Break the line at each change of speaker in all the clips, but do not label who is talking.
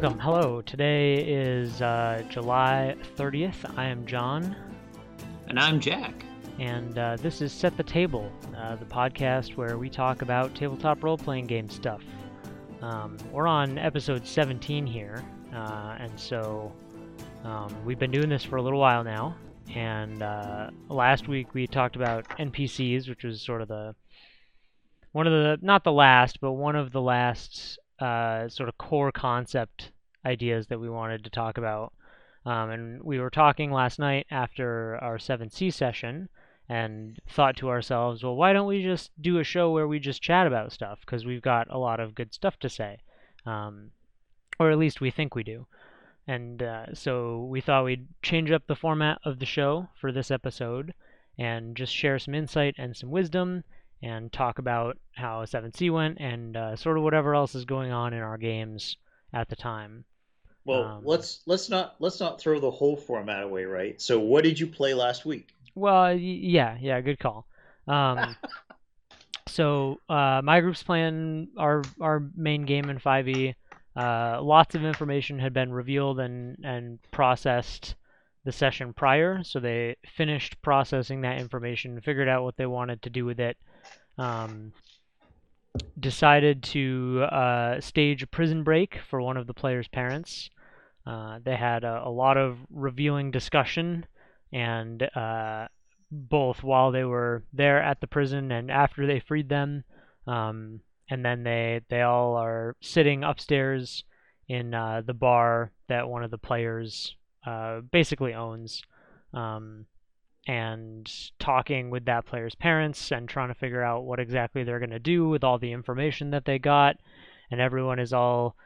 welcome. Hello. Today is uh, July 30th. I am John.
And I'm Jack.
And uh, this is Set the Table, uh, the podcast where we talk about tabletop role playing game stuff. Um, we're on episode 17 here, uh, and so um, we've been doing this for a little while now. And uh, last week we talked about NPCs, which was sort of the one of the not the last, but one of the last uh, sort of core concept ideas that we wanted to talk about. Um, and we were talking last night after our 7th Sea session and thought to ourselves, well, why don't we just do a show where we just chat about stuff? Because we've got a lot of good stuff to say. Um, or at least we think we do. And uh, so we thought we'd change up the format of the show for this episode and just share some insight and some wisdom and talk about how 7th Sea went and uh, sort of whatever else is going on in our games at the time.
Well, um, let's let's not let's not throw the whole format away, right? So, what did you play last week?
Well, yeah, yeah, good call. Um, so, uh, my group's playing our our main game in 5e. Uh, lots of information had been revealed and and processed the session prior, so they finished processing that information, figured out what they wanted to do with it, um, decided to uh, stage a prison break for one of the players' parents. Uh, they had a, a, lot of revealing discussion, and uh, both while they were there at the prison and after they freed them, um, and then they they all are sitting upstairs in uh, the bar that one of the players uh, basically owns. Um, and talking with that player's parents and trying to figure out what exactly they're going to do with all the information that they got. And everyone is all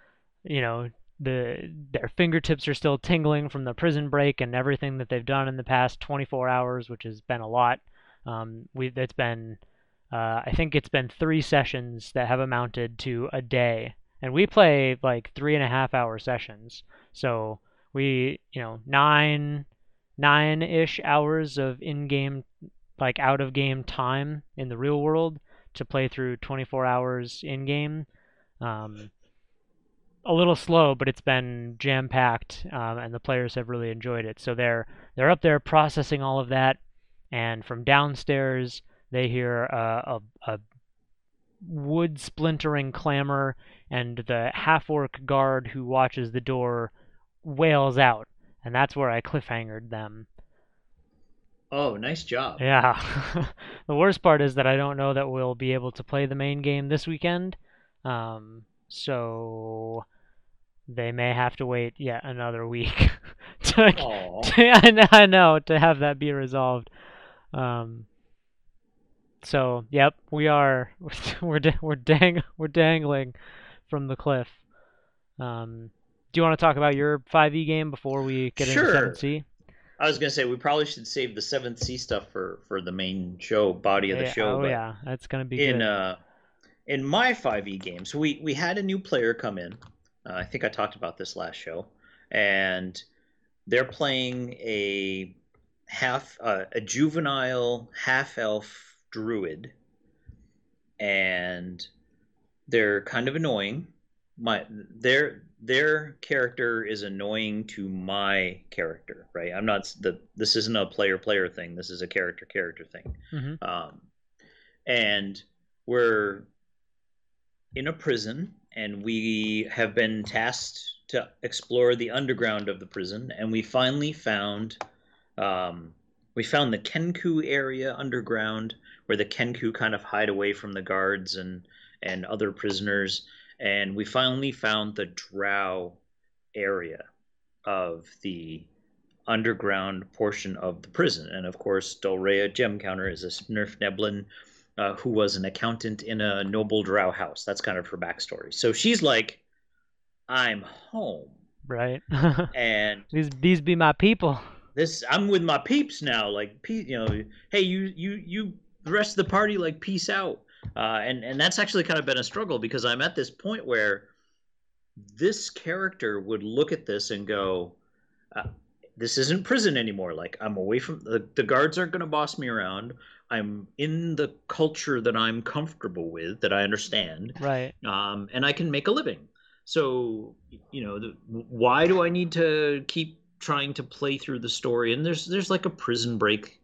you know the their fingertips are still tingling from the prison break and everything that they've done in the past 24 hours which has been a lot. Um, we it's been uh, I think it's been three sessions that have amounted to a day. And we play like three and a half hour sessions. So we you know nine nine ish hours of in game, like out of game time in the real world to play through 24 hours in game. Um, a little slow, but it's been jam packed, um, and the players have really enjoyed it. So they're they're up there processing all of that, and from downstairs they hear a, a, a wood splintering clamor, and the half orc guard who watches the door wails out and that's where I cliffhangered them.
Oh, nice job.
Yeah. the worst part is that I don't know that we'll be able to play the main game this weekend. Um, so they may have to wait yet another week to, to, I know to have that be resolved. Um, so yep, we are we're we're dang we're dangling from the cliff. Um, do you want to talk about your 5e game before we get sure. into 7th Sea?
I was gonna say we probably should save the 7th Sea stuff for for the main show body of the
yeah,
show.
Oh yeah, that's gonna be
in
good.
uh in my 5e game. So we we had a new player come in. Uh, I think I talked about this last show, and they're playing a half uh, a juvenile half elf druid, and they're kind of annoying. My they're their character is annoying to my character, right? I'm not the this isn't a player player thing. This is a character character thing. Mm-hmm. Um, and we're in a prison, and we have been tasked to explore the underground of the prison, and we finally found um, we found the Kenku area underground where the Kenku kind of hide away from the guards and and other prisoners and we finally found the drow area of the underground portion of the prison. And of course, Del Rey Gem Counter is a Svirfneblin uh, who was an accountant in a noble drow house. That's kind of her backstory. So she's like, I'm home.
Right.
and
these these be my people.
This I'm with my peeps now. Like, you know, hey, you you you the rest of the party like peace out. Uh, and and that's actually kind of been a struggle because I'm at this point where this character would look at this and go, uh, "This isn't prison anymore. Like I'm away from the the guards aren't going to boss me around. I'm in the culture that I'm comfortable with, that I understand,
right?
Um, and I can make a living. so you know, the, why do I need to keep trying to play through the story? And there's there's like a prison break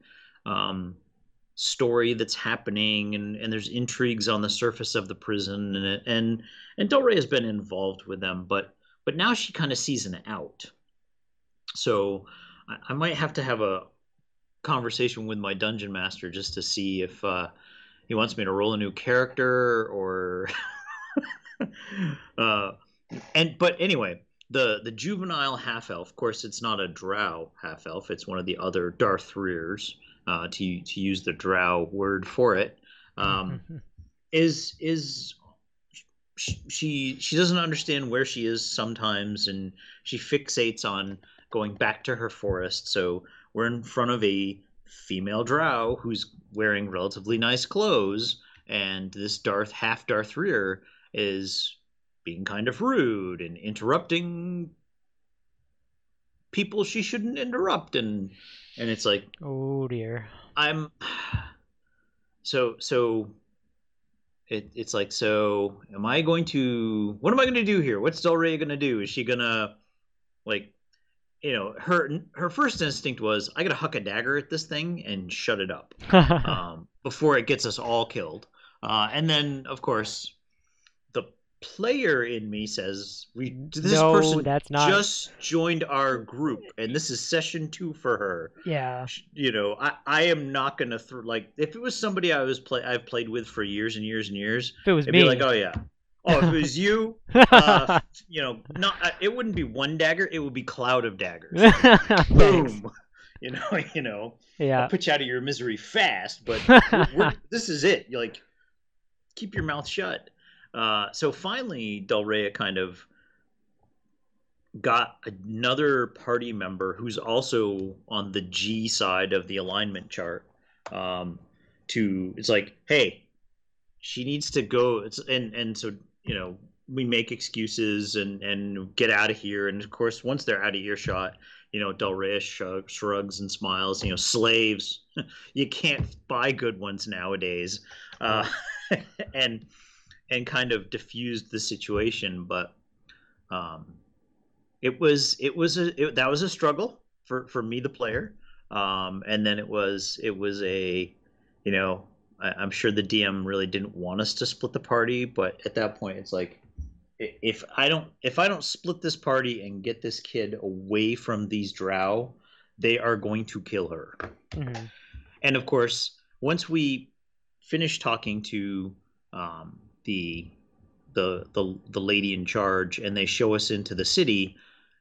um, story that's happening, and and there's intrigues on the surface of the prison, and and and Del Rey has been involved with them, but but now she kind of sees an out. So I, I might have to have a conversation with my dungeon master just to see if uh, he wants me to roll a new character or uh, and but anyway the the juvenile half elf of course it's not a drow half elf it's one of the other darthiirs uh, to to use the drow word for it um, is is she she doesn't understand where she is sometimes and she fixates on going back to her forest. So we're in front of a female drow who's wearing relatively nice clothes and this darth half darthiir is being kind of rude and interrupting people she shouldn't interrupt and and it's like
oh dear.
I'm so so it, it's like so am i going to what am i going to do here? What's Del Rey going to do? Is she going to like you know her her first instinct was i gotta huck a dagger at this thing and shut it up um, before it gets us all killed. Uh, and then of course player in me says we this
no,
person
that's not...
just joined our group and this is session two for her
yeah
you know i i am not gonna throw like if it was somebody i was play i've played with for years and years and years
if it was
it'd
me
be like oh yeah Oh, if it was you, uh, you know, not uh, it wouldn't be one dagger; it would be cloud of daggers. Boom. You know, you know.
Yeah.
I'll put you out of your misery fast, but we're, we're, this is it. You're like, keep your mouth shut. Uh, so finally, Del Rey kind of got another party member who's also on the G side of the alignment chart. Um, to it's like, hey, she needs to go. It's and and so you know we make excuses and and get out of here and of course once they're out of earshot you know del rey shrugs and smiles you know slaves you can't buy good ones nowadays uh, and and kind of diffused the situation but um it was it was a it, that was a struggle for for me the player um and then it was it was a you know I, am sure the DM really didn't want us to split the party, but at that point, it's like, if I don't if I don't split this party and get this kid away from these drow, they are going to kill her. Mm-hmm. And of course, once we finish talking to um, the the the the lady in charge, and they show us into the city,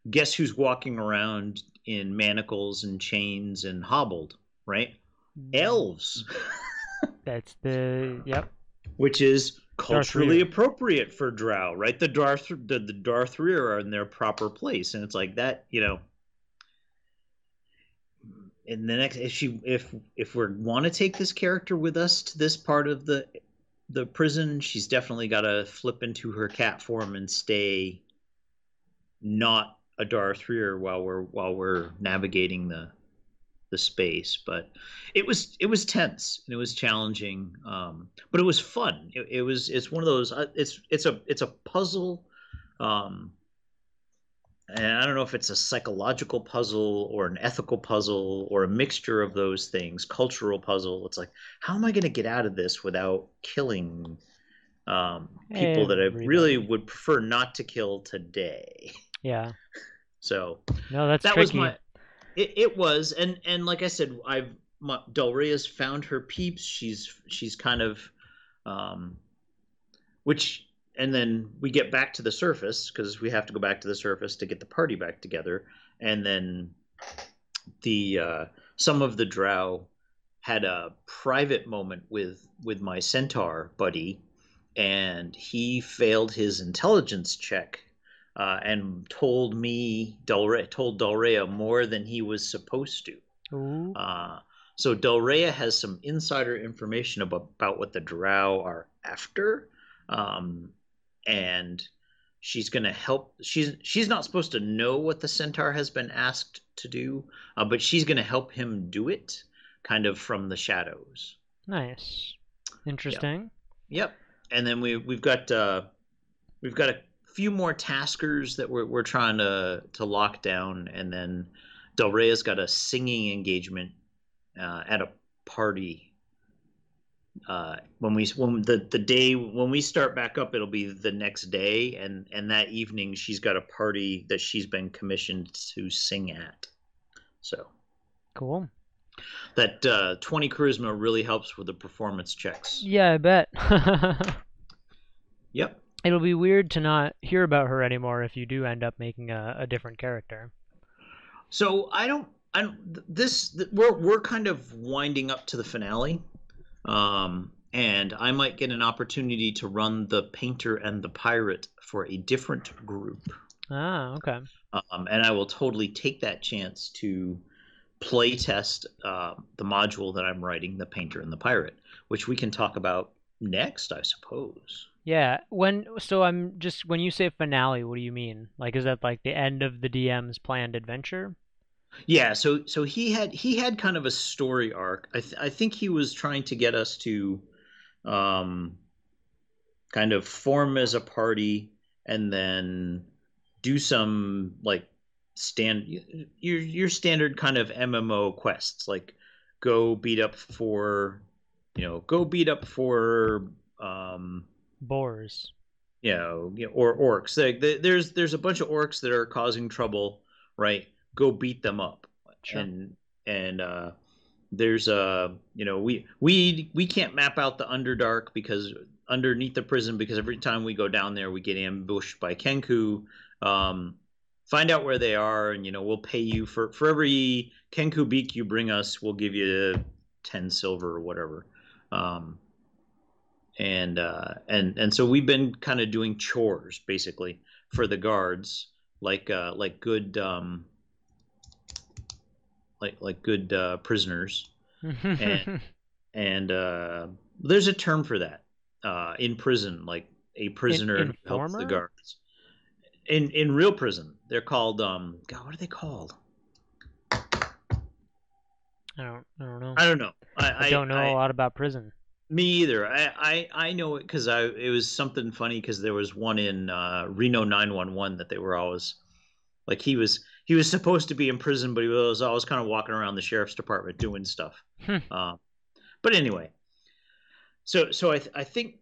guess who's walking around in manacles and chains and hobbled? Right, mm. elves.
That's the yep.
Which is culturally appropriate for Drow, right? The Darth the, the Darthiir are in their proper place, and it's like that, you know. In the next, if she if if we want to take this character with us to this part of the the prison, she's definitely got to flip into her cat form and stay not a Darthiir while we're while we're navigating the the space but it was it was tense and it was challenging um, but it was fun. It, it, was it's one of those uh, it's it's a it's a puzzle um, and i don't know if it's a psychological puzzle or an ethical puzzle or a mixture of those things cultural puzzle it's like how am i going to get out of this without killing um, people that i really would prefer not to kill today
yeah
so
no that's
that
tricky.
was my it, it was, and and like I said, I've Del Rey has found her peeps. She's she's kind of, um, which and then we get back to the surface because we have to go back to the surface to get the party back together, and then the uh, some of the Drow had a private moment with with my centaur buddy, and he failed his intelligence check uh, and told me Del told Del Rey more than he was supposed to. Uh, so Del Rey has some insider information about, about what the Drow are after, um, and she's going to help. She's she's not supposed to know what the Centaur has been asked to do, uh, but she's going to help him do it, kind of from the shadows.
Nice, interesting.
Yep. yep. And then we we've got uh, we've got a few more taskers that we're we're trying to to lock down, and then Del Rey's got a singing engagement uh, at a party. Uh, when we when the the day when we start back up, it'll be the next day, and and that evening she's got a party that she's been commissioned to sing at. So
Cool.
that uh, 20 charisma really helps with the performance checks.
Yeah, I bet.
Yep.
It'll be weird to not hear about her anymore if you do end up making a, a different character.
So I don't. I don't. This th- we're we're kind of winding up to the finale, um, and I might get an opportunity to run the painter and the pirate for a different group,
Ah, okay.
um, and I will totally take that chance to play test uh, the module that I'm writing, the painter and the pirate, which we can talk about next, I suppose.
Yeah, when so I'm just when you say finale, what do you mean? Like is that like the end of the DM's planned adventure?
Yeah, so so he had he had kind of a story arc. I th- I think he was trying to get us to um kind of form as a party and then do some like stand your your standard kind of MMO quests like go beat up for you know go beat up for um
Boars.
you know, or orcs. Like, there's there's a bunch of orcs that are causing trouble, right? Go beat them up.
Sure.
And and uh, there's uh, you know, we we we can't map out the Underdark because underneath the prison because every time we go down there we get ambushed by Kenku. Um, find out where they are and you know we'll pay you for for every Kenku beak you bring us, we'll give you ten silver or whatever. Um, and uh, and and so we've been kind of doing chores basically for the guards, like uh, like good um, like like good uh, prisoners, and- and uh, there's a term for that uh, in prison, like a prisoner who helps the guards. In in real prison, they're called um. God, what are they called?
I don't I don't know.
I don't know. I,
I don't know
I-
a lot about prison.
Me either. I I, I know it because I it was something funny because there was one in uh, Reno 911 that they were always like he was he was supposed to be in prison, but he was always kind of walking around the sheriff's department doing stuff.
Hmm.
Uh, but anyway, so so I th- I think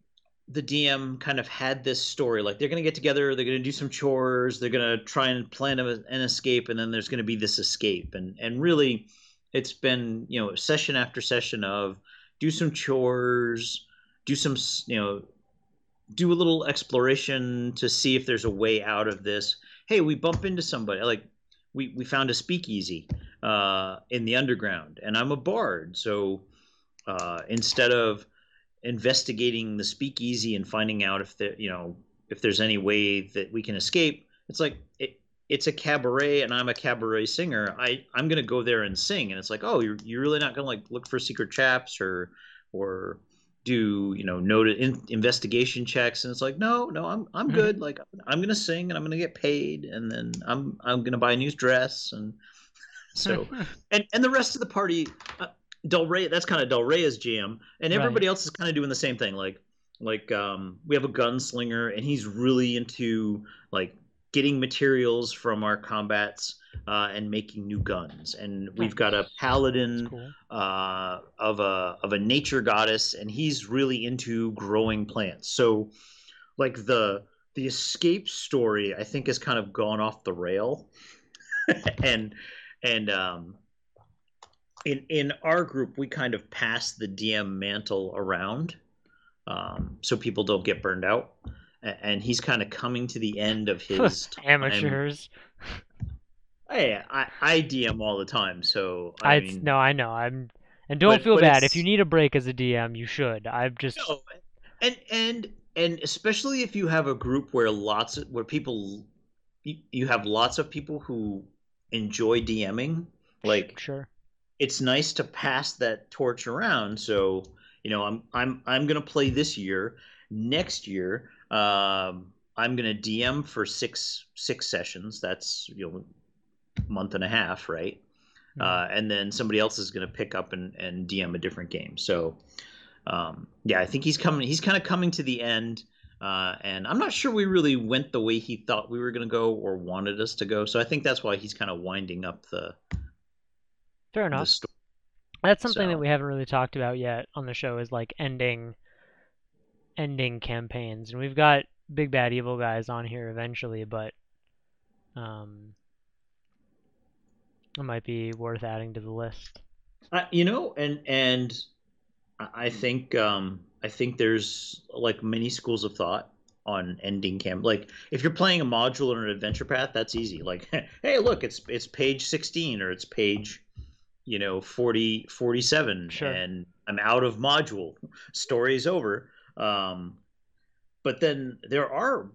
the DM kind of had this story like they're gonna get together, they're gonna do some chores, they're gonna try and plan a, an escape, and then there's gonna be this escape, and and really, it's been you know session after session of do some chores, do some you know do a little exploration to see if there's a way out of this. Hey, we bump into somebody like we we found a speakeasy uh, in the underground, and I'm a bard, so uh, instead of investigating the speakeasy and finding out if there you know if there's any way that we can escape, it's like it, it's a cabaret and I'm a cabaret singer. I I'm gonna go there and sing, and it's like, oh, you're you're really not gonna like look for secret chaps or or do you know note in, investigation checks and it's like no no i'm i'm
Mhm.
good like i'm gonna sing and i'm gonna get paid and then i'm i'm gonna buy a new dress and so and and the rest of the party uh, del rey that's kind of del rey's jam and
Right.
everybody else is kind of doing the same thing like like um we have a gunslinger and he's really into like getting materials from our combats uh, and making new guns and we've got a paladin
cool.
uh, of a of a nature goddess, and he's really into growing plants. So, like the the escape story, I think has kind of gone off the rail, and and um, in in our group, we kind of pass the DM mantle around, um, so people don't get burned out. And he's kind of coming to the end of his.
Amateurs.
Hey, I, I DM all the time, so
I,
I mean,
no, I know. I'm and don't
But-
feel
but
bad if you need a break as a DM. You should. I've just
No, and and and especially if you have a group where lots of where people you, you have lots of people who enjoy DMing, like
sure.
it's nice to pass that torch around. So you know, I'm I'm I'm gonna play this year. Next year, um, I'm gonna DM for six six sessions. That's you know, month and a half, right?
Mhm.
uh, and then somebody else is going to pick up and, and DM a different game. So, um, yeah, I think he's coming. He's kind of coming to the end Uh, and I'm not sure we really went the way he thought we were going to go or wanted us to go. So I think that's why he's kind of winding up the.
Fair enough.
The story.
That's something
So-
that we haven't really talked about yet on the show is like ending ending campaigns. And we've got Big Bad Evil guys on here eventually, but um it might be worth adding to the list.
Uh, you know, and and I think um, I think there's like many schools of thought on ending camp. Like if you're playing a module or an adventure path, that's easy. Like, hey, look, it's it's page 16 or it's page, you know, 40 47,
Sure.
and I'm out of module. Story's over. Um, but then there are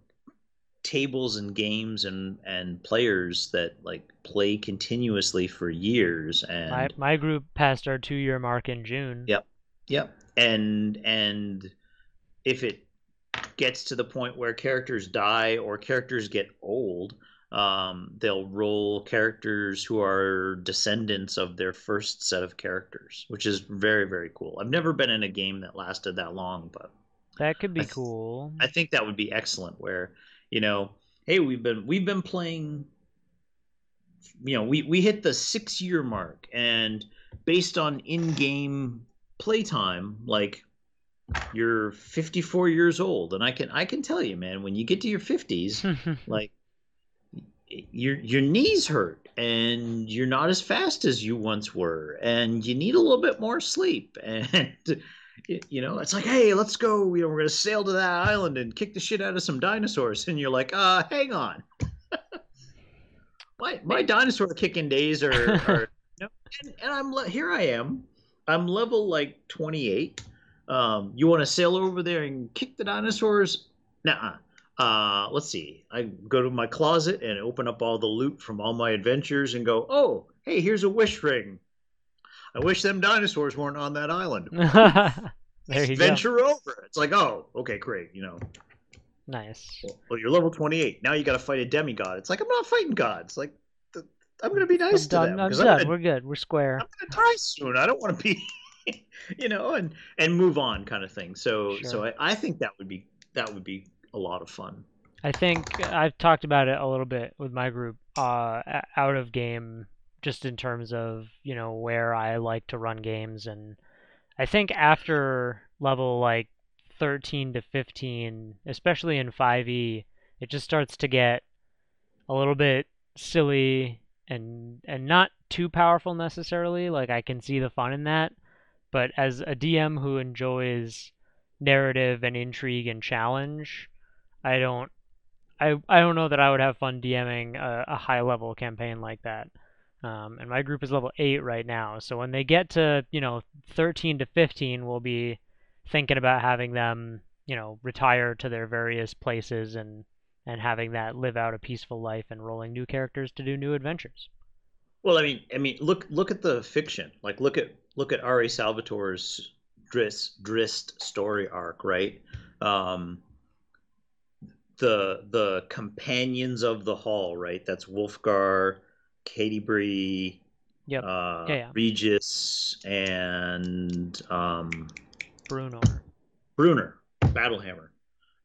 tables and games and and players that like play continuously for years and
My my group passed our 2-year mark in June.
Yep. Yep. And and if it gets to the point where characters die or characters get old, um, they'll roll characters who are descendants of their first set of characters, which is very very cool. I've never been in a game that lasted that long, but
That could be
I th-
cool.
I think that would be excellent. Where you know, hey, we've been we've been playing. You know, we we hit the six year mark, and based on in game playtime, like you're 54 years old, and I can I can tell you, man, when you get to your 50s, like your your knees hurt and you're not as fast as you once were and you need a little bit more sleep and you know it's like hey let's go you know we're gonna sail to that island and kick the shit out of some dinosaurs. And you're like uh hang on. My my dinosaur kicking days are, are you know, and, and i'm here i am. I'm level like 28 um you want to sail over there and kick the dinosaurs? Nah uh, let's see. I go to my closet and open up all the loot from all my adventures and go, oh, hey, here's a wish ring. I wish them dinosaurs weren't on that island.
there you go.
Adventure over. It's like, oh, okay, great. You know,
Nice.
well, you're level 28. Now you got to fight a demigod. It's like, I'm not fighting gods. Like, I'm going to be nice
I'm
to
done.
them.
I'm done.
I'm gonna,
We're good. We're square.
I'm gonna die soon. I don't want to be, you know, and and move on kind of thing. So so I, I think that would be that would be a lot of fun.
I think I've talked about it a little bit with my group uh, out of game, just in terms of you know where I like to run games, and I think after level like 13 to 15, especially in 5e, it just starts to get a little bit silly and and not too powerful necessarily. Like I can see the fun in that, but as a DM who enjoys narrative and intrigue and challenge, I don't I I don't know that I would have fun DMing a, a high level campaign like that. Um, and my group is level eight right now, so when they get to you know 13 to 15, we'll be thinking about having them you know retire to their various places and and having that live out a peaceful life and rolling new characters to do new adventures.
Well, I mean, I mean, look look at the fiction. Like look at look at R.A. Salvatore's Dris Drizzt story arc, right? Um, the the companions of the hall, right? That's Wulfgar, Catti-brie,
Yep.
uh,
Yeah, yeah.
Regis, and um,
Bruno.
Bruenor, Battlehammer.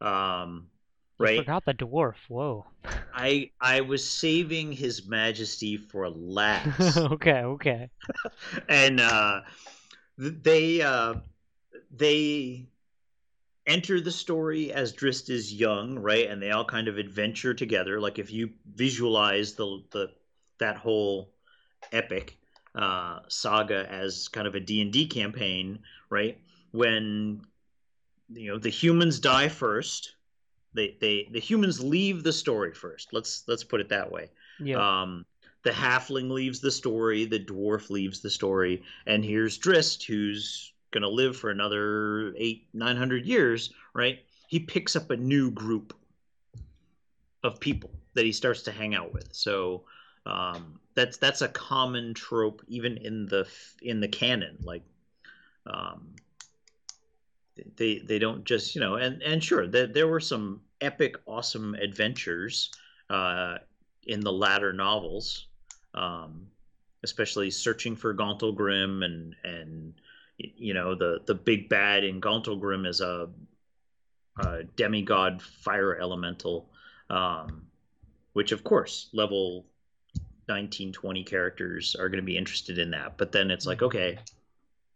Um,
I
right?
forgot the dwarf. Whoa.
I I was saving His Majesty for last.
okay, okay.
and uh, they uh, they enter the story as Drizzt is young, right? And they all kind of adventure together. Like if you visualize the the that whole epic uh, saga as kind of a D and D campaign, right? When you know the humans die first. They, they the humans leave the story first. Let's let's put it that way.
Yeah.
Um, the halfling leaves the story, the dwarf leaves the story, and here's Drizzt, who's gonna live for another eight, nine hundred years, right? He picks up a new group of people that he starts to hang out with. So um, that's that's a common trope, even in the in the canon. Like um, they they don't just you know and and sure there, there were some epic awesome adventures uh, in the latter novels um, especially searching for Gauntlgrym and and you know the the big bad in Gauntlgrym is a uh, demigod fire elemental, um, which of course level 19, 20 characters are going to be interested in that. But then it's like,
Mm-hmm.
okay,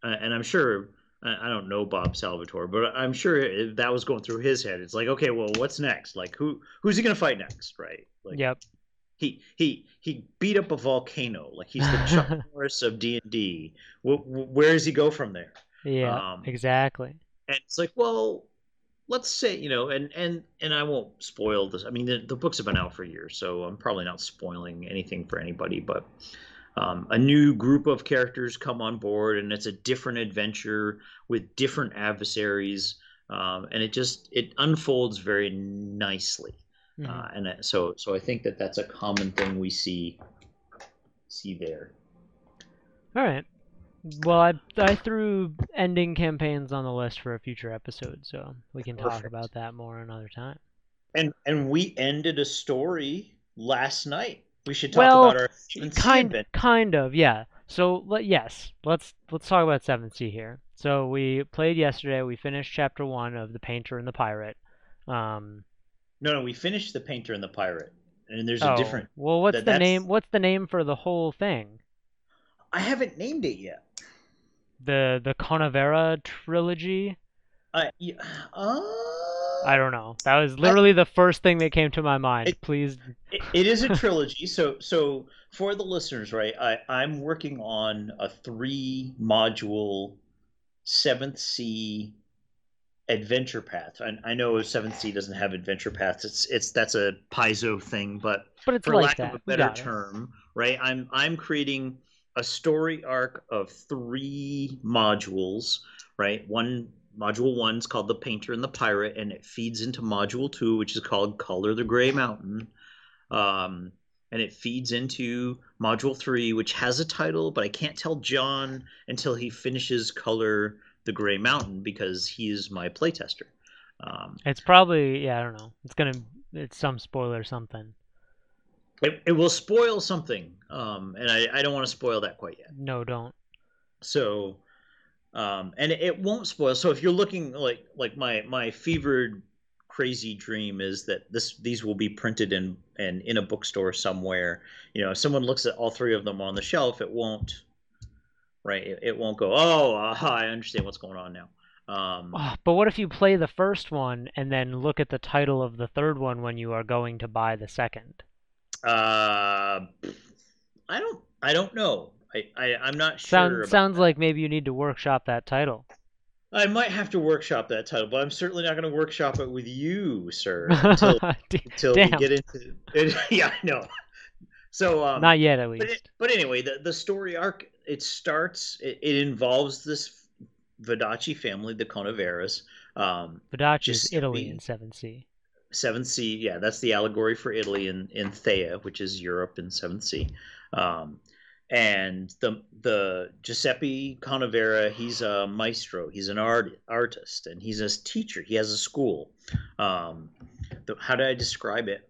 uh, and I'm sure I I don't know Bob Salvatore, but I'm sure that was going through his head. It's like, okay, well, what's next? Like, who who's he going to fight next, right? Like,
Yep.
he he he beat up a volcano. Like he's the Chuck Norris of D and D. Where does he go from there?
Yeah.
Um,
exactly.
And it's like, well, let's say you know, and and and I won't spoil this. I mean, the, the books have been out for years, so I'm probably not spoiling anything for anybody. But um, a new group of characters come on board, and it's a different adventure with different adversaries, um, and it just it unfolds very nicely.
Mhm.
Uh, and so so I think that that's a common thing we see see there.
All right. Well, I I threw ending campaigns on the list for a future episode, so we can talk
Perfect.
about that more another time.
And and we ended a story last night. We should talk
Well,
about our
kind kind of yeah so let, yes let's let's talk about Seventh Sea here so we played yesterday we finished chapter one of the painter and the pirate um
No, no, we finished the painter and the pirate, and there's a
oh,
different.
well what's
that-
the
that's-
name what's the name for the whole thing
I haven't named it yet.
the the conavera trilogy
I yeah, uh,
i don't know that was literally the first thing that came to my mind
It-
please
it, it is a trilogy. so so for the listeners, right? I I'm working on a three module Seventh Sea adventure path. I, I know Seventh Sea doesn't have adventure paths. It's it's that's a Paizo thing, but
but it's
for
like
lack
that
of a better term, right? I'm I'm creating a story arc of three modules, right? One module one is called the Painter and the Pirate, and it feeds into module two, which is called Color the Gray Mountain. Um, and it feeds into module three, which has a title, but I can't tell John until he finishes Color the Gray Mountain because he is my playtester. Um,
it's probably yeah i don't know it's gonna it's some spoiler something
it, it will spoil something, um, and I, I don't want to spoil that quite yet.
no don't
So, um, and it, it won't spoil. So if you're looking like like my my fevered crazy dream is that this these will be printed in and in a bookstore somewhere. You know, if someone looks at all three of them on the shelf, it won't. Right, it, it won't go. Oh, aha, I understand what's going on now. Um,
Oh, but what if you play the first one and then look at the title of the third one when you are going to buy the second?
Uh, I don't. I don't know. I, I I'm not sure.
Sound,
about
sounds
that.
like maybe you need to workshop that title.
I might have to workshop that title, but I'm certainly not going to workshop it with you, sir, until until we get into it. yeah, I know. So, um,
Not yet, at
but,
least.
it, but anyway, the the story arc it starts. It, it involves this Vodacce family, the Conaveras. Um,
is Italy in 7th Sea.
Seventh Sea, yeah, that's the allegory for Italy in in Théah, which is Europe in Seventh Sea. Um, and the the Giuseppe Conavera, he's a maestro, he's an art artist, and he's a teacher. He has a school. Um, the, how do I describe it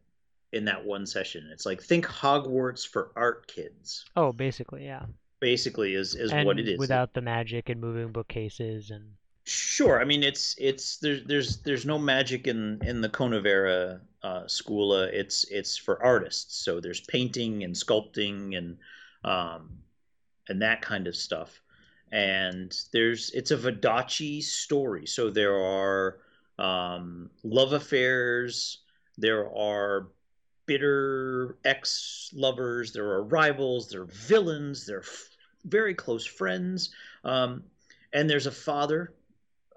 in that one session? It's like think Hogwarts for art kids.
Oh, basically, yeah.
Basically, is is
and
what it is.
without the magic and moving bookcases and
Sure. I mean, it's it's there's there's there's no magic in in the Conavera uh, school. Uh, it's it's for artists. So there's painting and sculpting and um, and that kind of stuff. And there's it's a Vodacce story. So there are um, love affairs. There are bitter ex lovers. There are rivals. There are villains. There are f- very close friends. Um, and there's a father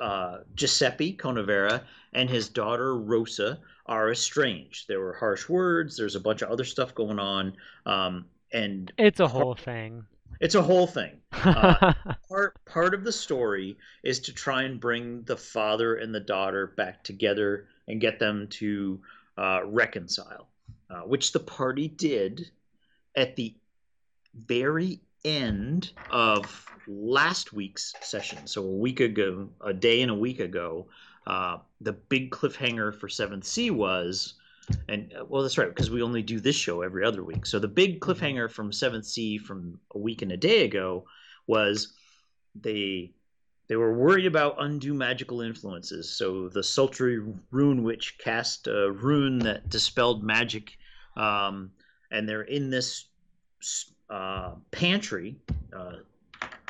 uh, Giuseppe Conavera and his daughter Rosa are estranged. There were harsh words. There's a bunch of other stuff going on, um, and
it's a whole thing.
it's a whole thing. Uh, part part of the story is to try and bring the father and the daughter back together and get them to uh, reconcile, uh, which the party did at the very end of last week's session. So a week ago, a day and a week ago, uh, the big cliffhanger for Seventh Sea was, and uh, well, that's right because we only do this show every other week. So the big cliffhanger from Seventh Sea from a week and a day ago was they they were worried about undue magical influences. So the sultry rune witch cast a rune that dispelled magic, um, and they're in this uh, pantry, uh,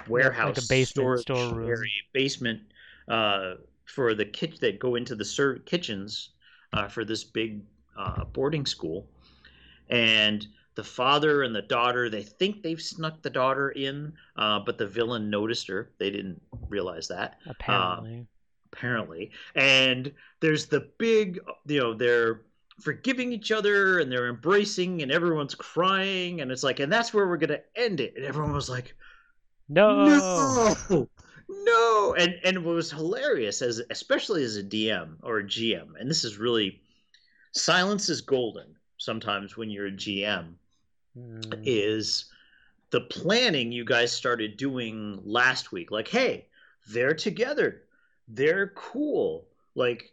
warehouse,
like a basement
storage
storeroom.
area, basement uh, for the kitchen that go into the ser- kitchens uh, for this big uh, boarding school, and the father and the daughter they think they've snuck the daughter in uh, but the villain noticed her they didn't realize that
Apparently.
apparently and there's the big you know they're forgiving each other and they're embracing and everyone's crying and it's like and that's where we're gonna end it and everyone was like
no.
no no and and what was hilarious as especially as a dm or a gm and this is really silence is golden sometimes when you're a gm
Mm,
is the planning you guys started doing last week. Like, hey, they're together. They're cool. Like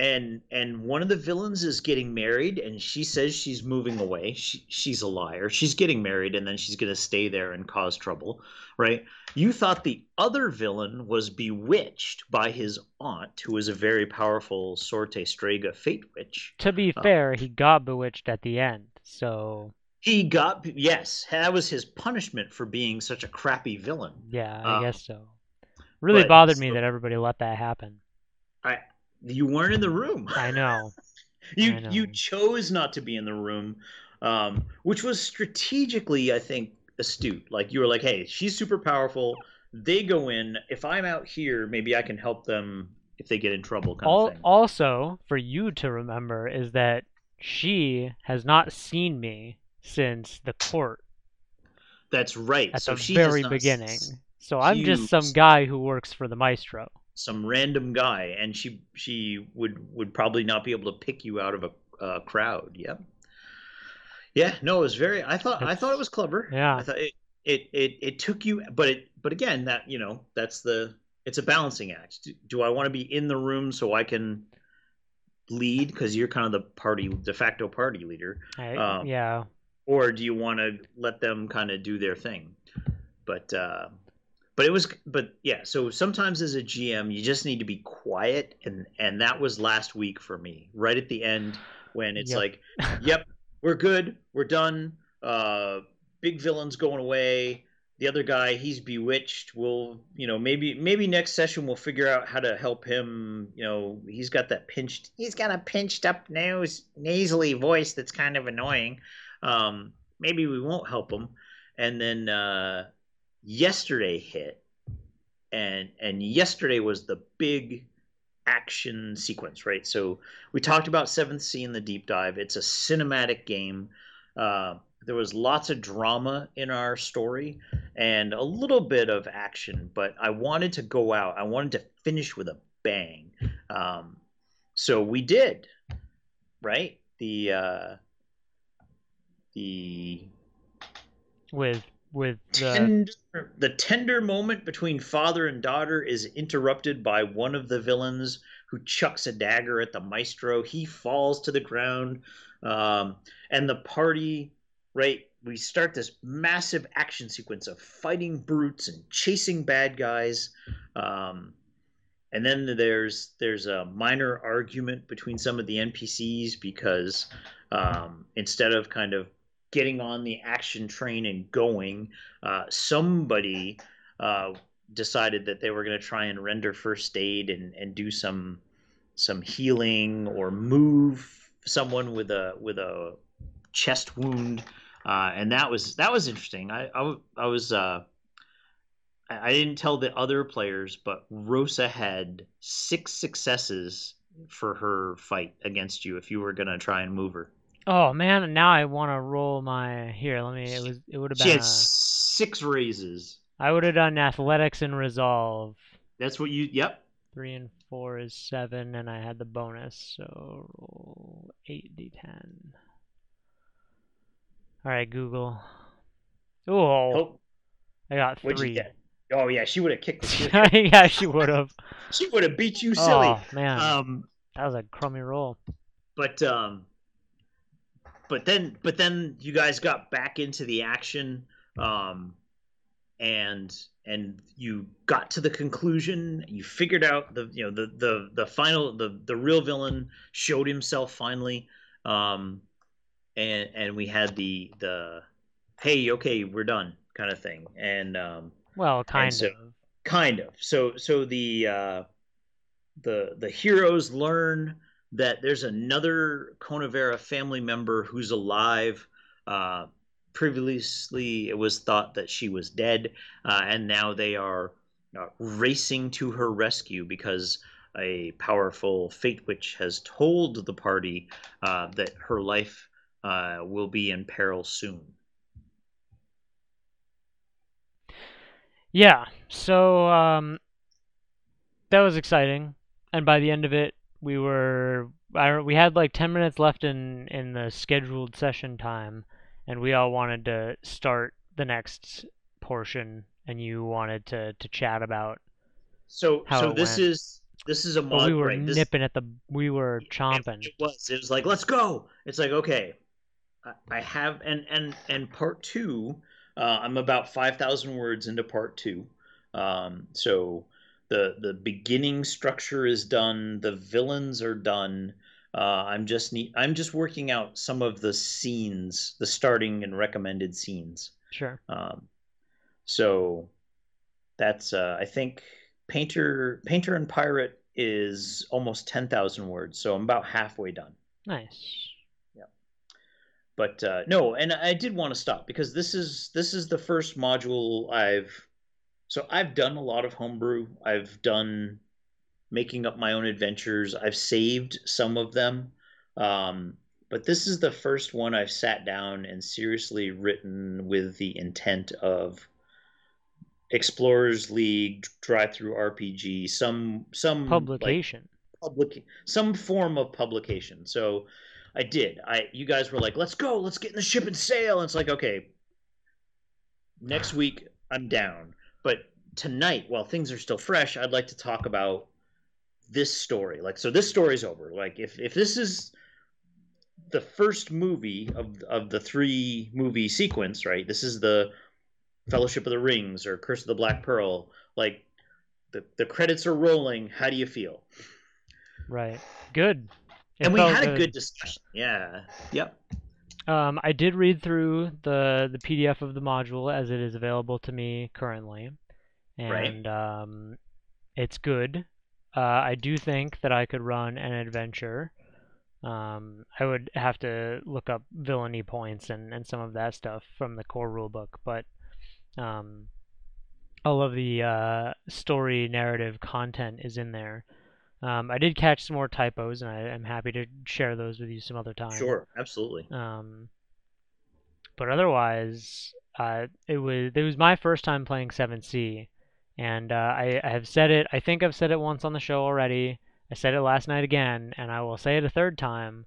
and and one of the villains is getting married and she says she's moving away. She, she's a liar. She's getting married and then she's going to stay there and cause trouble, right? You thought the other villain was bewitched by his aunt, who is a very powerful Sorte Strega fate witch.
to be
uh,
fair, he got bewitched at the end. So
He got yes, that was his punishment for being such a crappy villain.
yeah, I
Uh,
guess so. Really
but
bothered me
so-
that everybody let that happen.
I you weren't in the room.
I know.
you
I know.
you chose not to be in the room, um, which was strategically, I think, astute. Like you were like, hey, she's super powerful. They go in. If I'm out here, maybe I can help them if they get in trouble. Kind
Al-
of thing.
also, for you to remember is that she has not seen me since the court
That's right.
at
so
the
she
very beginning.
s-
So I'm just some guy who works for the maestro.
Some random guy, and she she would would probably not be able to pick you out of a uh, crowd. Yep. Yeah. No, it was very. I thought I thought it was clever.
Yeah.
I thought it it it, it took you, but it but again that you know that's the it's a balancing act. Do, do I want to be in the room so I can lead because you're kind of the party de facto party leader,
I,
Um,
yeah.
or do you want to let them kind of do their thing? But uh, but it was but yeah. So sometimes as a GM, you just need to be quiet, and and that was last week for me. Right at the end when it's
Yep.
like, yep, we're good, we're done. Uh, big villain's going away. The other guy, he's bewitched. We'll, you know, maybe maybe next session we'll figure out how to help him. You know, he's got that pinched. He's got a pinched up nose, nasally voice that's kind of annoying. Um, maybe we won't help him. And then uh, yesterday hit, and and yesterday was the big action sequence, right? So we talked about Seventh Sea in the deep dive. It's a cinematic game. Uh, there was lots of drama in our story and a little bit of action, but I wanted to go out. I wanted to finish with a bang. Um, so we did, right? The uh, the
With with the
tender, the tender moment between father and daughter is interrupted by one of the villains who chucks a dagger at the maestro. He falls to the ground, um, and the party, right? We start this massive action sequence of fighting brutes and chasing bad guys. Um, and then there's there's a minor argument between some of the NPCs because um, instead of kind of getting on the action train and going, uh, somebody uh, decided that they were going to try and render first aid and, and do some some healing or move someone with a with a chest wound, uh, and that was that was interesting. I I, I was uh, I didn't tell the other players, but Rosa had six successes for her fight against you if you were going to try and move her.
Oh man, now I want to roll my here. Let me. It was. It would have
She
been.
had
A,
six raises.
I would have done athletics and resolve.
That's what you. Yep.
Three and four is seven, and I had the bonus, so roll eight d10. All right, Google. Oh,
Oh,
I got three.
Oh yeah, she would have kicked the
yeah, she would have.
she would have beat you silly.
Oh man,
Um,
that was a crummy roll.
but um, but then but then you guys got back into the action, um, and and you got to the conclusion. You figured out the you know the the the final the the real villain showed himself finally, um, and and we had the the hey okay we're done kind of thing. And um,
well kind
so,
of.
kind of. So so the uh, the the heroes learn that there's another Conavera family member who's alive. Uh, previously, it was thought that she was dead, uh, and now they are uh, racing to her rescue because a powerful fate witch has told the party uh, that her life uh, will be in peril soon.
Yeah, so um, that was exciting, and by the end of it, we were I, we had like 10 minutes left in in the scheduled session time and we all wanted to start the next portion and you wanted to to chat about
so
how
so this
went.
is this is a mod
Well, we were
right? This-
nipping at the we were chomping
It was. It was like, let's go. It's like, okay, I, have, and and and part two. Uh, I'm about five thousand words into part two. Um, so the the beginning structure is done. The villains are done. Uh, I'm just need, I'm just working out some of the scenes, the starting and recommended scenes.
sure
Um, so that's uh, I think painter painter and pirate is almost ten thousand words, so I'm about halfway done.
nice Yeah.
But uh, no, and I did want to stop because this is this is the first module I've so I've done a lot of homebrew. I've done making up my own adventures. I've saved some of them. Um, but this is the first one I've sat down and seriously written with the intent of Explorers League, DriveThruRPG, some some like,
publication
public some form of publication. So I did. I you guys were like, "Let's go. Let's get in the ship and sail." And it's like, "Okay, next week I'm down." But tonight, while things are still fresh, I'd like to talk about this story. Like so this story's over. Like if if this is the first movie of of the three movie sequence, right? This is the Fellowship of the Rings or Curse of the Black Pearl. Like the the credits are rolling. How do you feel?
right good It
and we
felt
had a good discussion. Yeah. Yep.
Um, I did read through the the PDF of the module as it is available to me currently,
Right.
and um, it's good. Uh, I do think that I could run an adventure. Um, I would have to look up villainy points and, and some of that stuff from the core rulebook, but um, all of the uh, story narrative content is in there. Um, I did catch some more typos, and I, I'm happy to share those with you some other time.
Sure. Absolutely.
Um, but otherwise, uh, it was it was my first time playing 7th Sea, and uh, I, I have said it. I think I've said it once on the show already. I said it last night again, and I will say it a third time.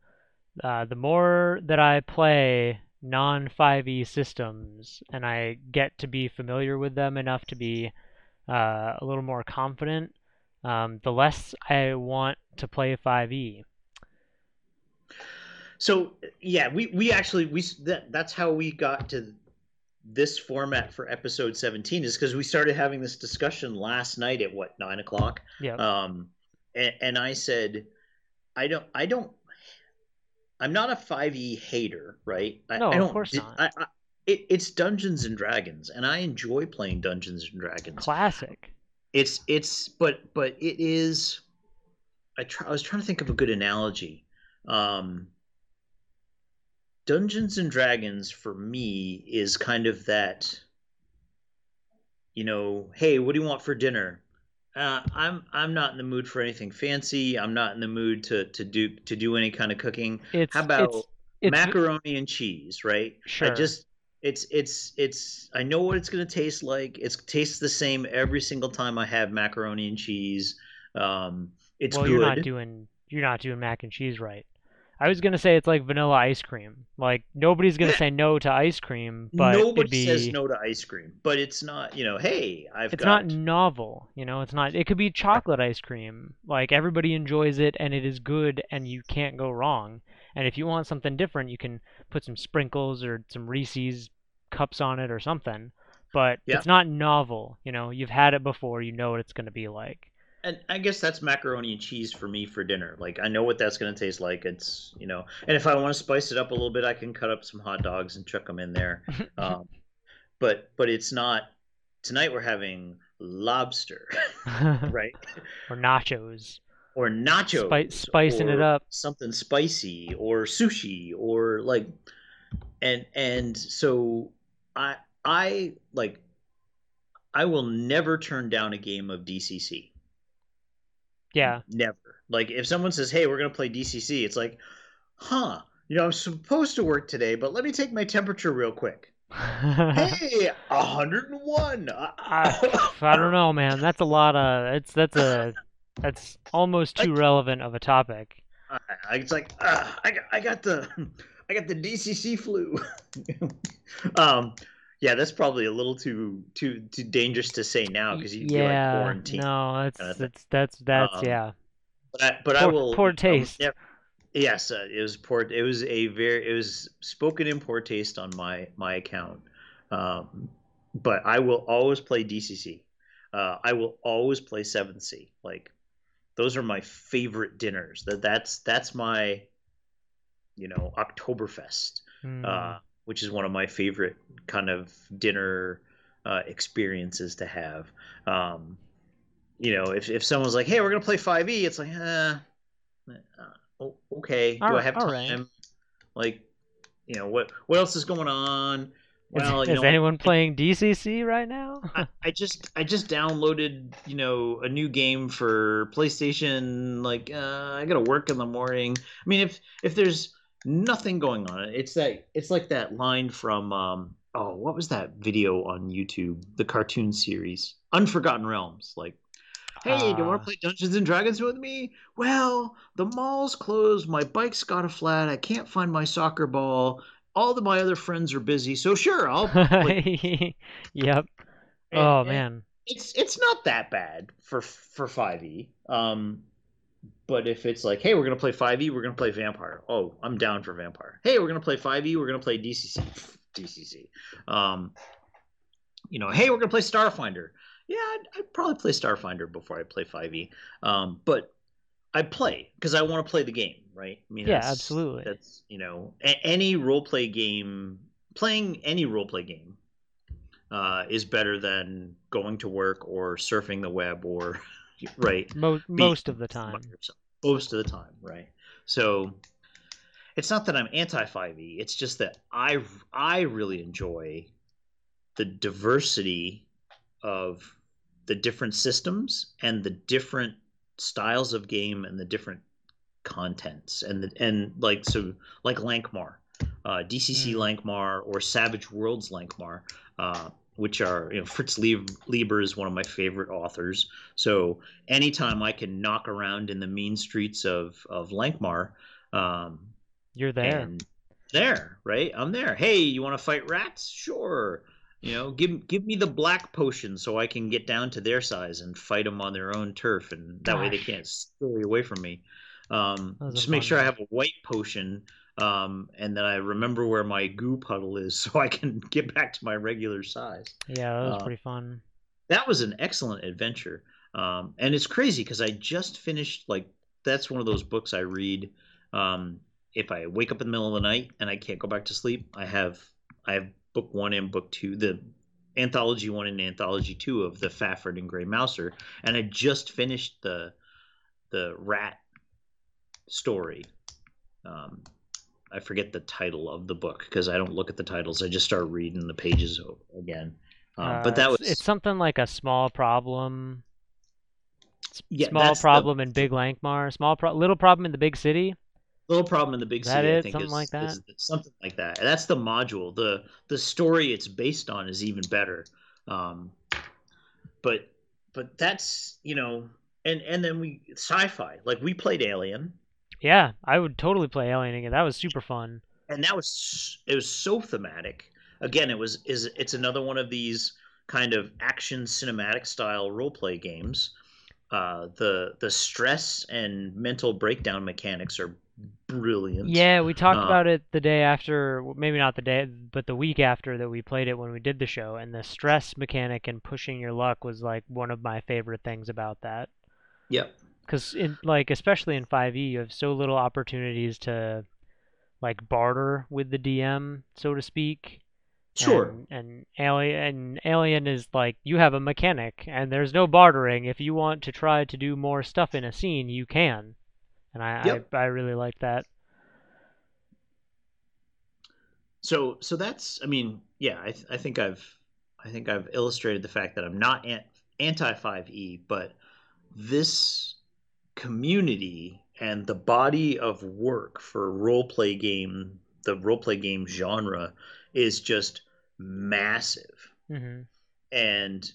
Uh, the more that I play non 5e systems, and I get to be familiar with them enough to be uh, a little more confident, um, the less I want to play 5e.
So yeah, we we actually we that, that's how we got to this format for episode 17 is because we started having this discussion last night at what nine o'clock
Yeah.
um and, and i said i don't i don't i'm not a 5e hater right I,
No,
I
of
don't
course not.
I, I, it, it's dungeons and dragons and i enjoy playing dungeons and dragons
Classic.
It's it's but but it is i try, i was trying to think of a good analogy. Um dungeons and dragons for me is kind of that you know hey what do you want for dinner? Uh, i'm i'm not in the mood for anything fancy. I'm not in the mood to to do to do any kind of cooking.
It's
how about
it's, it's
macaroni and cheese right?
Sure.
I just it's it's it's I know what it's gonna taste like. It tastes the same every single time I have macaroni and cheese. Um, it's
well,
good.
you're not doing you're not doing mac and cheese right. I was gonna say it's like vanilla ice cream. Like nobody's gonna say no to ice cream, but
Nobody
be
says no to ice cream, but it's not. You know, hey, I've
it's
got.
not novel. You know, it's not. It could be chocolate ice cream. Like everybody enjoys it, and it is good, and you can't go wrong. And if you want something different, you can put some sprinkles or some Reese's cups on it or something. but
Yeah.
it's not novel. You know, you've had it before. You know what it's going to be like.
And I guess that's macaroni and cheese for me for dinner. Like I know what that's going to taste like. It's you know, and if I want to spice it up a little bit, I can cut up some hot dogs and chuck them in there. Um, but but it's not. Tonight we're having lobster, right?
or nachos.
Or nachos,
Spi- spicing it up.
something spicy, or sushi, or like, and and so I I like I will never turn down a game of DCC.
Yeah.
Never. Like if someone says, "Hey, we're gonna play DCC," it's like, "Huh? You know, I'm supposed to work today, but let me take my temperature real quick." Hey, 101.
I, I don't know, man. That's a lot of. It's that's a. That's almost too relevant of a topic.
I, I- it's like uh, I got, I got the I got the DCC flu. um, yeah, that's probably a little too too too dangerous to say now because you feel like
yeah.
quarantine.
No, that's
kinda
that's that's that's
Um,
yeah.
But I, but I will
poor
I will
taste.
nev- yes, uh, it was poor. It was a very. It was spoken in poor taste on my my account. Um, but I will always play DCC. Uh, I will always play Seventh Sea. Like those are my favorite dinners. That that's that's my, you know, Oktoberfest,
Hmm.
uh, which is one of my favorite kind of dinner uh, experiences to have. Um, you know, if if someone's like, "Hey, we're gonna play Five E," it's like, uh, uh, okay. Do I have time?
right.
Like, you know, what what else is going on? Well,
is, is
know,
anyone playing DCC right now?
I, I just I just downloaded you know a new game for PlayStation. Like uh, I gotta work in the morning. I mean, if if there's nothing going on, it's that it's like that line from um oh what was that video on YouTube? The cartoon series Unforgotten Realms. Like, hey, do you want
Ah.
to play Dungeons and Dragons with me? Well, the mall's closed. My bike's got a flat. I can't find my soccer ball. All of my other friends are busy, so sure, I'll. play.
yep.
And-
oh man.
it's it's not that bad for for 5e um but if it's like hey we're gonna play 5e we're gonna play vampire. Oh i'm down for vampire. Hey we're gonna play 5e we're gonna play dcc dcc um you know hey we're gonna play starfinder. Yeah i'd, I'd probably play starfinder before i play 5e um but i'd play because i want to play the game right? I mean
Yeah,
that's-
absolutely.
that's you know a- any role play game playing any role play game uh, is better than going to work or surfing the web or right
Mo- most of the time.
most of the time right so it's not that i'm anti 5e it's just that i i really enjoy the diversity of the different systems and the different styles of game and the different contents and the, and like so like Lankhmar, uh, DCC
Mm.
Lankhmar or Savage Worlds Lankhmar, uh, which are you know Fritz Leiber is one of my favorite authors. So anytime I can knock around in the mean streets of of Lankhmar, um,
You're there.
there, right? I'm there. Hey, you want to fight rats? Sure. You know, give give me the black potion so I can get down to their size and fight them on their own turf, and that way they can't scurry away from me. Um,
That was a
just make sure I have a white potion, um, and that I remember where my goo puddle is, so I can get back to my regular size
Yeah, that was
uh,
pretty fun.
that was an excellent adventure um, and it's crazy because i just finished like that's one of those books i read um, if i wake up in the middle of the night and i can't go back to sleep i have i have book one and book two the anthology one and anthology two of the Fafhrd and gray mouser and i just finished the the rat story um, i forget the title of the book because i don't look at the titles i just start reading the pages again um,
Uh,
but that was
it's, something like a small problem.
Yeah,
small
that's the-
problem in Big Lankhmar. Small pro- little problem in the big city.
Little problem in the big
Is that
city. I think
Something
is,
like that?
is something like that. And that's the module. the The story it's based on is even better. Um, but but that's you know, and and then we sci-fi. Like we played Alien,
Yeah, I would totally play Alien again. That was super fun.
and that was it was so thematic. Again, it was is it's another one of these kind of action cinematic style role play games. Uh, the the stress and mental breakdown mechanics are brilliant.
Yeah, we talked
Uh,
about it the day after, maybe not the day, but the week after that we played it when we did the show, and the stress mechanic and pushing your luck was like one of my favorite things about that.
Yep.
Because in like especially in 5e, you have so little opportunities to like barter with the DM, so to speak.
Sure.
And, and alien and alien is like you have a mechanic, and there's no bartering. If you want to try to do more stuff in a scene, you can. And I
Yep.
I, I really like that.
So so that's I mean yeah I th- I think I've I think I've illustrated the fact that I'm not an- anti 5e but this community and the body of work for role play game the role play game genre is just massive.
Hmm
and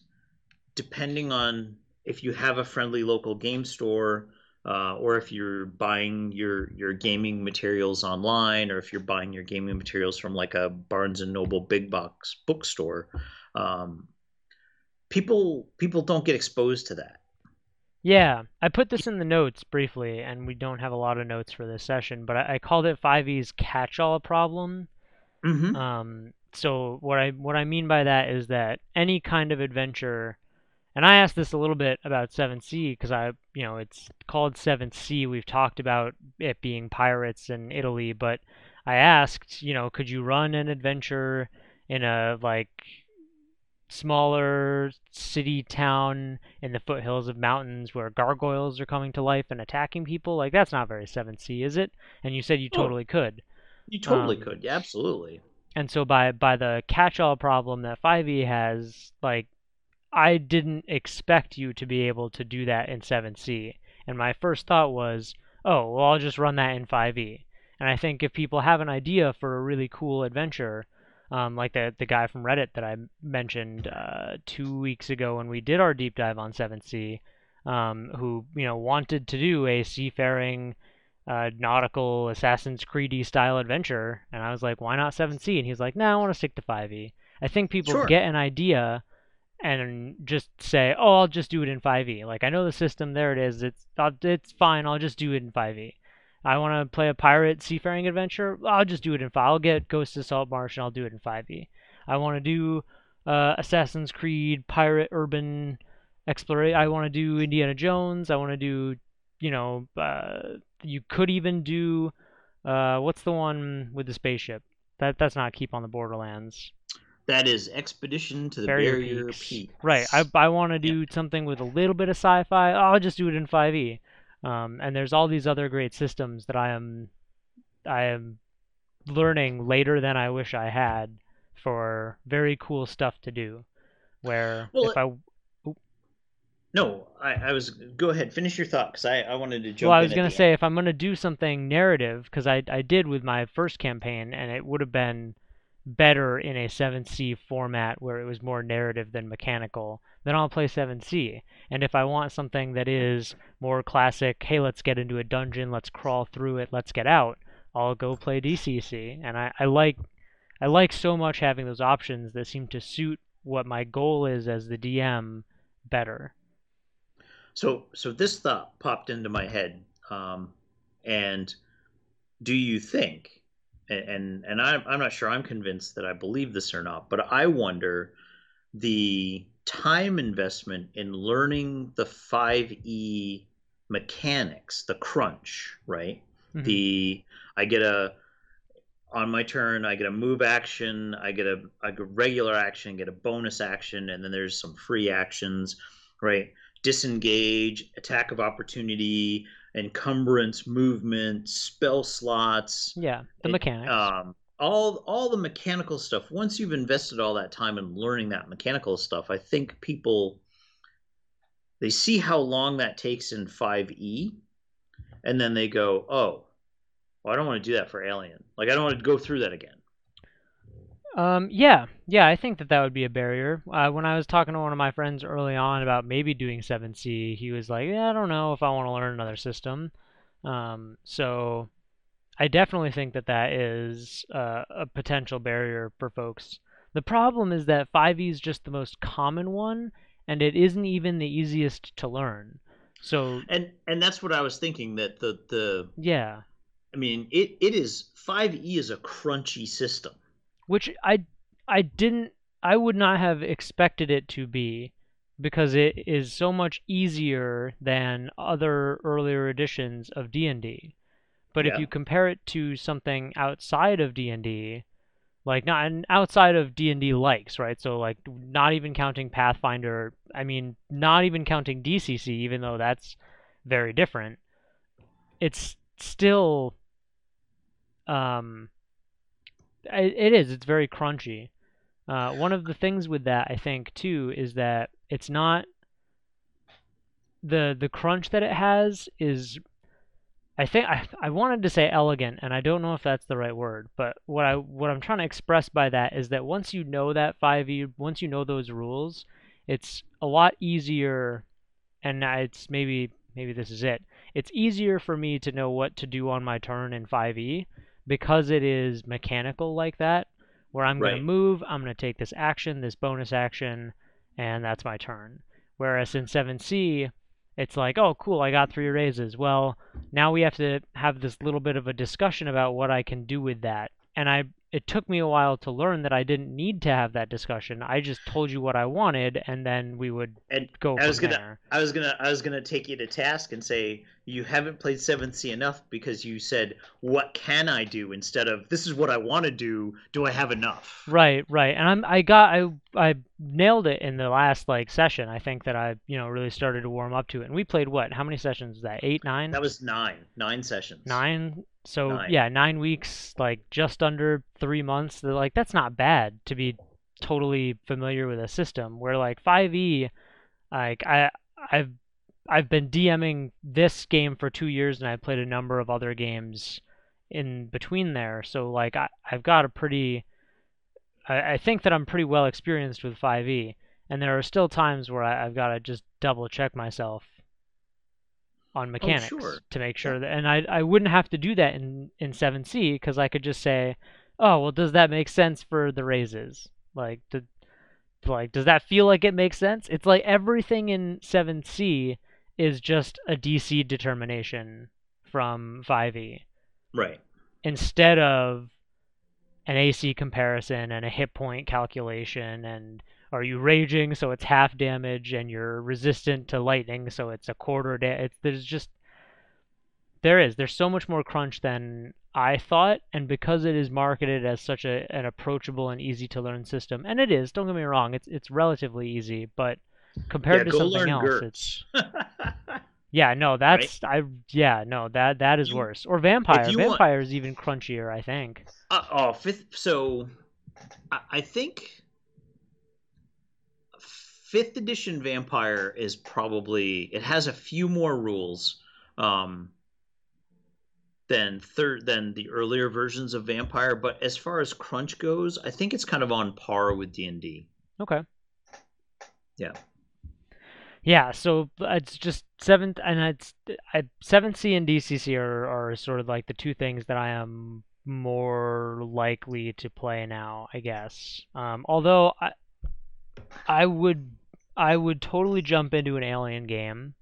depending on if you have a friendly local game store uh, or if you're buying your your gaming materials online or if you're buying your gaming materials from like a barnes and noble big box bookstore um, people people don't get exposed to that
Yeah, I put this in the notes briefly, and we don't have a lot of notes for this session, but I, I called it 5e's catch-all problem.
mm-hmm.
Um, so what I what I mean by that is that any kind of adventure, and I asked this a little bit about 7th Sea because I, you know, it's called 7th Sea. We've talked about it being pirates in Italy, but I asked, you know, could you run an adventure in a like smaller city town in the foothills of mountains where gargoyles are coming to life and attacking people? Like that's not very 7th Sea, is it? And you said you
Oh.
totally could.
you totally
um,
could yeah absolutely
And so by by the catch-all problem that 5e has, like I didn't expect you to be able to do that in 7th Sea. And my first thought was, oh, well I'll just run that in 5e. And I think if people have an idea for a really cool adventure, um, like the the guy from Reddit that I mentioned uh, two weeks ago when we did our deep dive on 7th Sea, um, who you know wanted to do a seafaring uh, nautical Assassin's Creed style adventure, and I was like, why not 7th Sea? And he's like, no, nah, I want to stick to 5e. I think people
Sure.
get an idea and just say, oh, I'll just do it in 5e. Like I know the system, there it is. It's it's fine. I'll just do it in 5e. I want to play a pirate seafaring adventure. I'll just do it in 5. I'll get Ghost of Salt Marsh and I'll do it in 5e. I want to do uh, Assassin's Creed pirate urban exploration. I want to do Indiana Jones. I want to do, you know, uh, you could even do uh, what's the one with the spaceship? That that's not Keep on the Borderlands.
that is expedition to the
Barrier,
barrier,
Peaks.
peaks,
Right. I I want to do something with a little bit of sci-fi. I'll just do it in 5e. Um, and there's all these other great systems that I am I am learning later than I wish I had for very cool stuff to do. Where
Well,
if I
no I, I was go ahead finish your thought because I, I wanted to jump
well, I was gonna
the
say if I'm gonna do something narrative, because I I did with my first campaign, and it would have been better in a 7th Sea format where it was more narrative than mechanical. Then I'll play 7C. And if I want something that is more classic, hey, let's get into a dungeon, let's crawl through it, let's get out, I'll go play DCC. And I, I like I like so much having those options that seem to suit what my goal is as the DM better.
So, so this thought popped into my head, um, and do you think, and and, I'm I'm not sure I'm convinced that I believe this or not, but I wonder the time investment in learning the 5e mechanics, the crunch, right?
Mhm.
The I get a on my turn, I get a move action, I get a, a regular action, get a bonus action, and then there's some free actions, right? Disengage, attack of opportunity, encumbrance, movement, spell slots,
Yeah, the
it-
mechanics.
um, all all the mechanical stuff. Once you've invested all that time in learning that mechanical stuff, I think people they see how long that takes in 5e, and then they go, "Oh, well, I don't want to do that for Alien. Like, I don't want to go through that again."
Um, yeah, yeah, I think that that would be a barrier. Uh, when I was talking to one of my friends early on about maybe doing 7th Sea, he was like, "Yeah, I don't know if I want to learn another system." Um, so I definitely think that that is uh, a potential barrier for folks. The problem is that 5e is just the most common one, and it isn't even the easiest to learn. So
And and that's what I was thinking that the the
yeah,
I mean, it, it is 5e is a crunchy system.
Which I I didn't I would not have expected it to be because it is so much easier than other earlier editions of D&D. But
Yeah.
if you compare it to something outside of D&D, like not and outside of D&D likes, right? So like not even counting Pathfinder, I mean not even counting DCC even though that's very different. It's still um it, is it's very crunchy. Uh, one of the things with that I think too is that it's not the the crunch that it has is I think I, I wanted to say elegant, and I don't know if that's the right word, but what I what I'm trying to express by that is that once you know that 5e, once you know those rules, it's a lot easier, and it's maybe maybe this is it. It's easier for me to know what to do on my turn in 5e because it is mechanical like that, where I'm going to move, I'm going to take this action, this bonus action, and that's my turn. Whereas in 7th Sea, it's like, oh, cool, I got three raises. Well, now we have to have this little bit of a discussion about what I can do with that. And I it took me a while to learn that I didn't need to have that discussion. I just told you what I wanted and then we would
And
go
I was gonna
there.
I was gonna I was gonna take you to task and say you haven't played 7th Sea enough because you said what can I do instead of this is what I want to do. Do I have enough?
Right, right. And I'm I got I I nailed it in the last like session. I think that I, you know, really started to warm up to it. And we played what? How many sessions was that? 8, 9?
That was nine nine sessions.
nine so
Nine.
yeah nine weeks like just under three months they're like that's not bad to be totally familiar with a system where like 5e like i i've i've been dming this game for two years and i've played a number of other games in between there so like I, i've got a pretty I, I think that i'm pretty well experienced with 5e and there are still times where I, i've got to just double check myself on oh, mechanics
sure.
to make sure that and I I wouldn't have to do that in in 7th Sea because I could just say, "Oh, well does that make sense for the raises?" Like do, like does that feel like it makes sense? It's like everything in 7th Sea is just a DC determination from 5e
Right.
instead of an AC comparison and a hit point calculation and are you raging so it's half damage and you're resistant to lightning so it's a quarter da- it's there's just there is there's so much more crunch than I thought and because it is marketed as such a an approachable and easy to learn system and it is don't get me wrong it's it's relatively easy but compared
yeah,
to something else it's yeah no that's I yeah no that that is
You-
worse. Or vampire
you want-
vampire is even crunchier I think.
Uh, oh, fifth. So, I, I think fifth edition Vampire is probably it has a few more rules um, than third than the earlier versions of Vampire. But as far as crunch goes, I think it's kind of on par with D and D.
Okay.
Yeah.
Yeah, so it's just seventh, and it's I, Seventh Sea and DCC are are sort of like the two things that I am more likely to play now, I guess. Um, although I I would I would totally jump into an Alien game,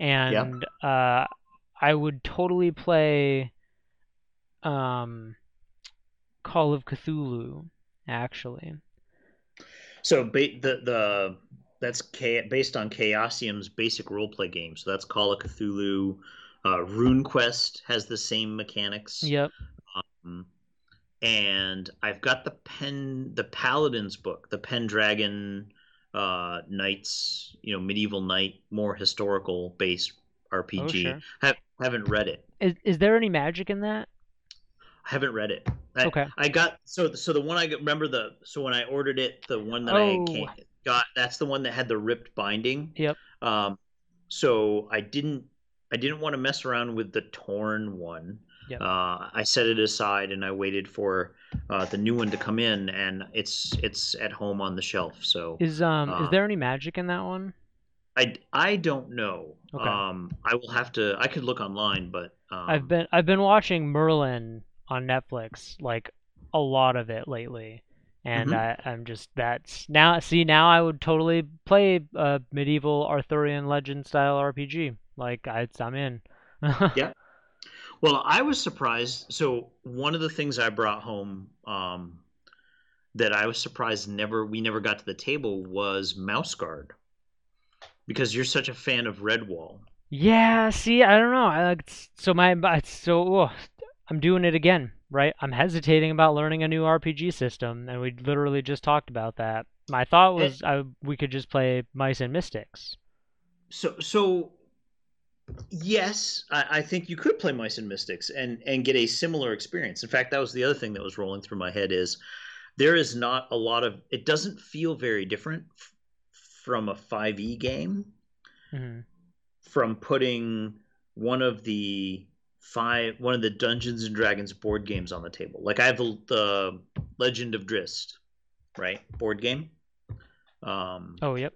and uh, I would totally play um, Call of Cthulhu, actually.
So ba- the the that's Cha- based on Chaosium's basic roleplay game. So that's Call of Cthulhu. Uh, RuneQuest has the same mechanics.
Yep.
Um, and I've got the pen, the Paladins book, the Pendragon uh, Knights, you know, medieval knight, more historical based RPG.
Oh, sure.
Have, haven't read it.
Is is there any magic in that?
I haven't read it. I,
Okay.
I got so so the one I remember the so when I ordered it, the one that
Oh.
I came, got that's the one that had the ripped binding.
Yep.
Um, so I didn't I didn't want to mess around with the torn one.
Yep.
Uh, I set it aside and I waited for uh, the new one to come in, and it's it's at home on the shelf. So
Is um
Uh,
is there any magic in that one?
I I don't know.
Okay.
Um, I will have to. I could look online, but um,
I've been I've been watching Merlin on Netflix like a lot of it lately. And
Mhm.
I, I'm just that's now see now I would totally play a medieval Arthurian legend style RPG. Like I, I'm in.
Yeah. Well, I was surprised. So one of the things I brought home um, that I was surprised never we never got to the table was Mouse Guard, because you're such a fan of Redwall.
Yeah, see, I don't know. I, so my so oh, I'm doing it again, right? I'm hesitating about learning a new RPG system, and we literally just talked about that. My thought was it, I, we could just play Mice and Mystics.
So so yes, I, I, think you could play Mice and Mystics and and get a similar experience. In fact, that was the other thing that was rolling through my head is there is not a lot of it doesn't feel very different f- from a 5e game mm-hmm. from putting one of the five one of the dungeons and dragons board games on the table like i have the, the legend of drizzt right board game
um oh yep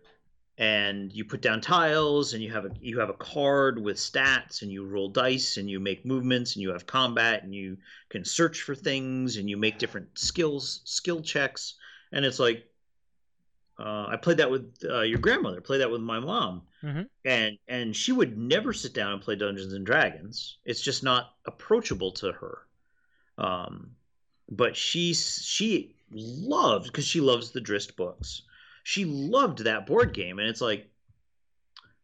and you put down tiles and you have a you have a card with stats and you roll dice and you make movements and you have combat and you can search for things and you make different skills skill checks and it's like uh, I played that with uh, your grandmother. Played that with my mom, mm-hmm. and and she would never sit down and play Dungeons and Dragons. It's just not approachable to her. Um, but she she loves because she loves the Drizzt books she loved that board game and it's like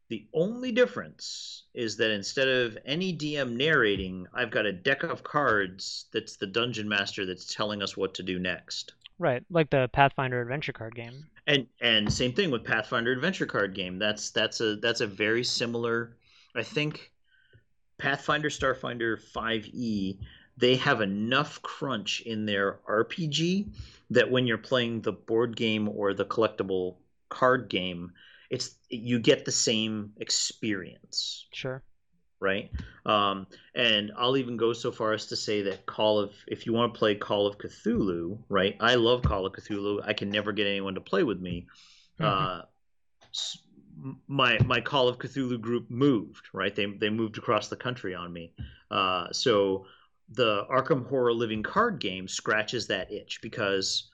the only difference is that instead of any DM narrating, I've got a deck of cards that's the dungeon master that's telling us what to do next.
Right, like the Pathfinder adventure card game.
And and same thing with Pathfinder adventure card game. That's that's a that's a very similar I think Pathfinder Starfinder 5e they have enough crunch in their RPG that when you're playing the board game or the collectible card game, it's you get the same experience.
Sure.
Right. Um, and I'll even go so far as to say that Call of, if you want to play Call of Cthulhu, right? I love Call of Cthulhu. I can never get anyone to play with me. Mm-hmm. Uh, my my Call of Cthulhu group moved, right? They they moved across the country on me. Uh, so the Arkham Horror Living card game scratches that itch because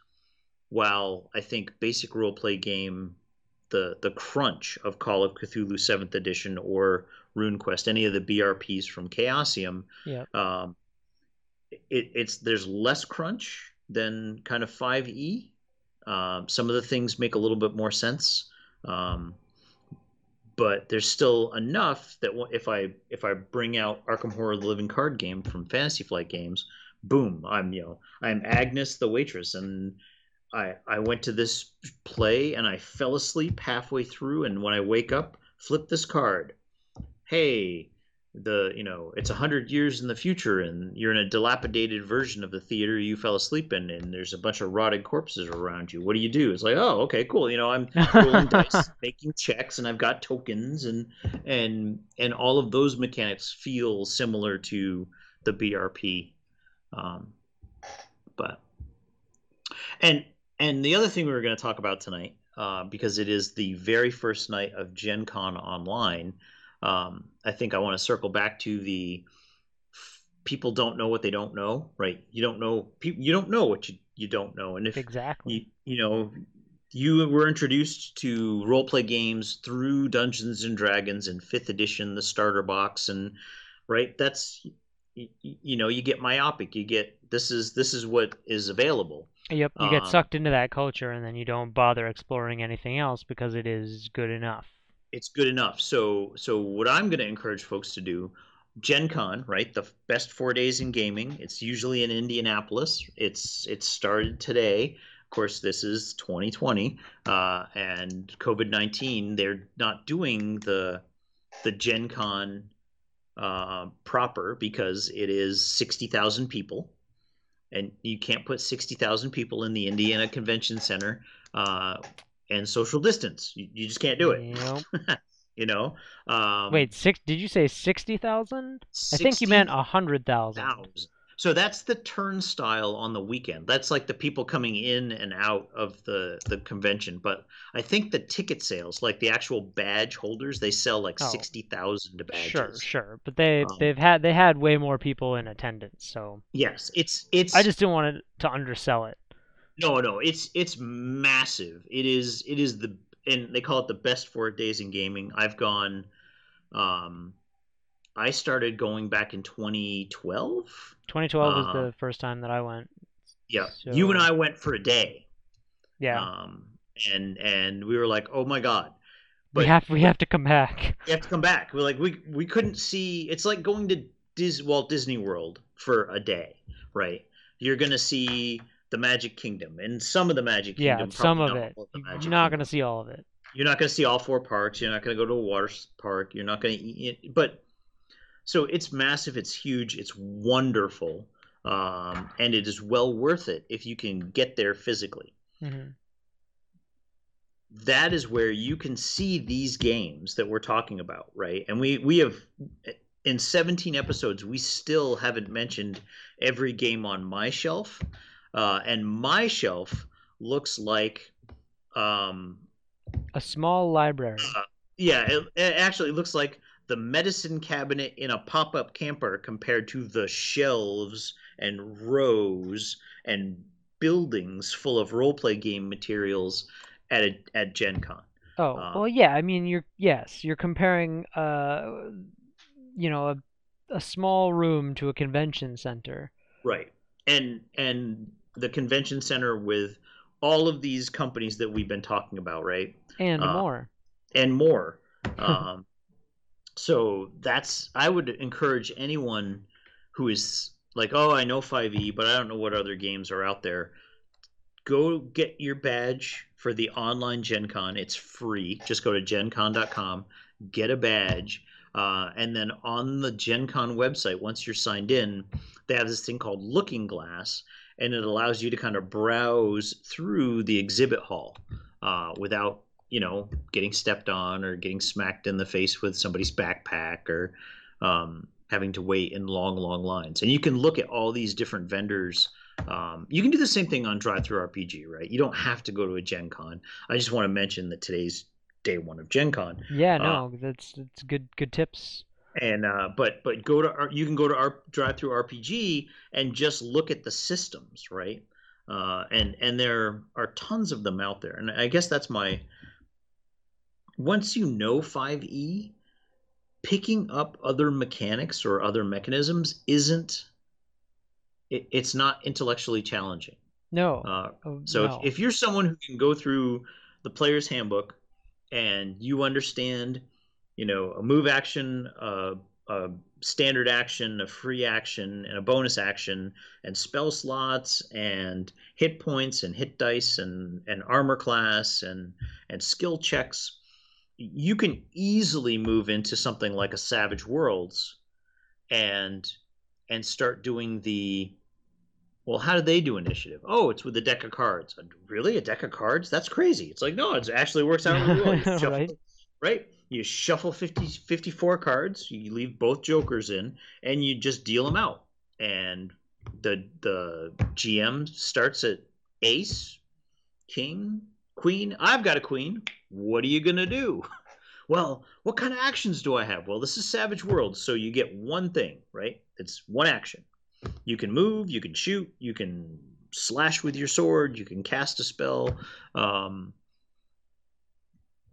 while I think basic role play game the the crunch of Call of Cthulhu 7th edition or RuneQuest, any of the BRPs from Chaosium,
yeah.
um, it, it's there's less crunch than kind of 5e. Um, some of the things make a little bit more sense. Um, but there's still enough that if I if I bring out Arkham Horror the Living Card Game from Fantasy Flight Games, boom, I'm you know I'm Agnes the waitress, and I I went to this play and I fell asleep halfway through, and when I wake up, flip this card. Hey, the you know it's a hundred years in the future and you're in a dilapidated version of the theater you fell asleep in and there's a bunch of rotted corpses around you. What do you do? It's like oh okay cool you know i'm rolling dice making checks and i've got tokens and and and all of those mechanics feel similar to the brp um, but and and the other thing we were going to talk about tonight uh, because it is the very first night of gen con online um, I think I want to circle back to the people don't know what they don't know, right? You don't know you don't know what you, you don't know, and if
exactly
you, you know you were introduced to role play games through Dungeons and Dragons and Fifth Edition, the starter box, and right, that's you, you know you get myopic. You get this is this is what is available.
Yep, you get um, sucked into that culture, and then you don't bother exploring anything else because it is good enough
it's good enough. So so what I'm going to encourage folks to do, Gen Con, right? The best four days in gaming. It's usually in Indianapolis. It's it started today. Of course, this is 2020, uh, and COVID 19. They're not doing the the Gen Con uh, proper because it is 60,000 people, and you can't put 60,000 people in the Indiana Convention Center uh, and social distance. You, you just can't do it. Yep. you know. Um,
Wait, six? Did you say sixty thousand? I think you meant a hundred thousand.
So that's the turnstile on the weekend. That's like the people coming in and out of the the convention. But I think the ticket sales, like the actual badge holders, they sell like oh. sixty thousand badges.
Sure, sure. But they um, they've had they had way more people in attendance. So
yes, it's it's.
I just didn't want to undersell it.
No, no, it's it's massive. It is it is the and they call it the best four days in gaming. I've gone, um, I started going back in 2012.
2012 was
Uh,
the first time that I went.
Yeah, you and I went for a day.
Yeah,
Um, and and we were like, oh my god,
we
but
have we have to come back.
we have to come back. We're like, we we couldn't see. It's like going to Dis, Walt Disney World for a day, right? You're gonna see the Magic Kingdom and some of the Magic Kingdom.
Yeah, some of it.
of
You're not gonna see all of it.
You're not gonna see all four parks. You're not gonna go to a water park. You're not gonna eat it. But so it's massive. It's huge. It's wonderful, um, and it is well worth it if you can get there physically.
hmm
that is where you can see these games that we're talking about, right? And we we have in 17 episodes we still haven't mentioned every game on my shelf, uh, and my shelf looks like, um,
A small library.
yeah, it, it actually looks like the medicine cabinet in a pop-up camper compared to the shelves and rows and buildings full of role-play game materials at a, at Gen Con.
Oh,
uh,
well, yeah. I mean, you're yes, you're comparing, uh, you know, a a small room to a convention center.
Right. And and the convention center with all of these companies that we've been talking about, right?
and
Uh,
more.
And more. um, so that's I would encourage anyone who is like, "Oh, I know 5e, but I don't know what other games are out there." Go get your badge for the online Gen Con. It's free. Just go to gencon.com, get a badge, uh, and then on the Gen Con website, once you're signed in, they have this thing called Looking Glass, and it allows you to kind of browse through the exhibit hall uh, without, you know, getting stepped on or getting smacked in the face with somebody's backpack or um, having to wait in long, long lines. And you can look at all these different vendors. Um, you can do the same thing on DriveThruRPG, right? You don't have to go to a Gen Con. I just want to mention that today's day one of Gen Con.
Yeah,
uh,
no, that's that's good good tips.
And uh, but but go to our, you can go to our DriveThruRPG and just look at the systems, right? Uh, and and there are tons of them out there, and I guess that's my. Once you know 5e, picking up other mechanics or other mechanisms isn't. It, it's not intellectually challenging.
No.
Uh,
oh,
so
no.
if, if you're someone who can go through the player's handbook and you understand, you know, a move action, a, a standard action, a free action, and a bonus action, and spell slots, and hit points, and hit dice, and, and armor class, and and skill checks, you can easily move into something like a Savage Worlds, and and start doing the well, how do they do initiative? Oh, it's with a deck of cards. Really, a deck of cards? That's crazy. It's like no, it actually works out really well.
Right.
right? You shuffle 50, 54 cards. You leave both jokers in, and you just deal them out. And the the GM starts at ace, king, queen. I've got a queen. What are you gonna do? Well, what kind of actions do I have? Well, this is Savage World, so you get one thing, right? It's one action. You can move, you can shoot, you can slash with your sword, you can cast a spell. Um,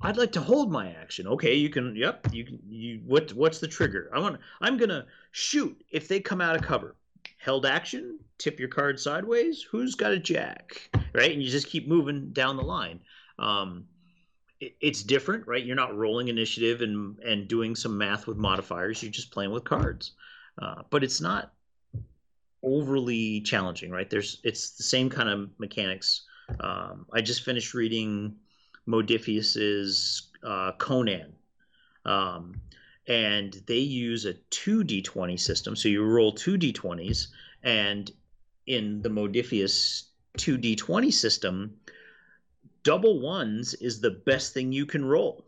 I'd like to hold my action. Okay, you can. Yep, you can. You what? What's the trigger? I want. I'm gonna shoot if they come out of cover. Held action. Tip your card sideways. Who's got a jack? Right, and you just keep moving down the line. Um, it, it's different, right? You're not rolling initiative and and doing some math with modifiers. You're just playing with cards. Uh, but it's not overly challenging, right? There's it's the same kind of mechanics. Um, I just finished reading Modiphius's uh, Conan, um, and they use a two d20 system. So you roll two d20s, and in the Modiphius two d20 system, double ones is the best thing you can roll.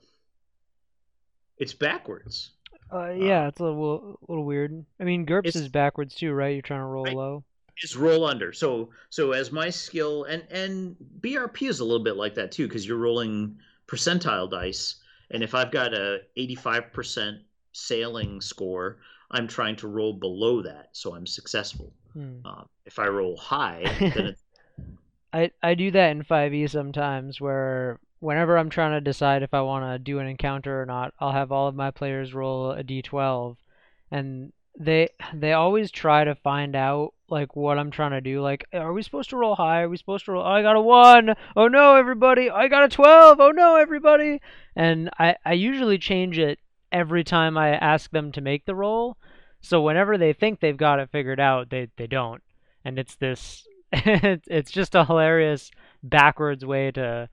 It's backwards.
Uh, yeah, it's a little, little weird. I mean, GURPS is backwards too, right? You're trying to roll
Right.
low.
It's roll under. So so as my skill and and BRP is a little bit like that too because you're rolling percentile dice and if I've got a 85% sailing score, I'm trying to roll below that so I'm successful.
Hmm.
Uh, if I roll high, then it's
I I do that in 5e sometimes where whenever I'm trying to decide if I want to do an encounter or not, I'll have all of my players roll a d12 and they they always try to find out like what I'm trying to do. Like, are we supposed to roll high? Are we supposed to roll? Oh, I got a one. Oh no, everybody! I got a twelve. Oh no, everybody! And I I usually change it every time I ask them to make the roll. So whenever they think they've got it figured out, they they don't, and it's this it's just a hilarious backwards way to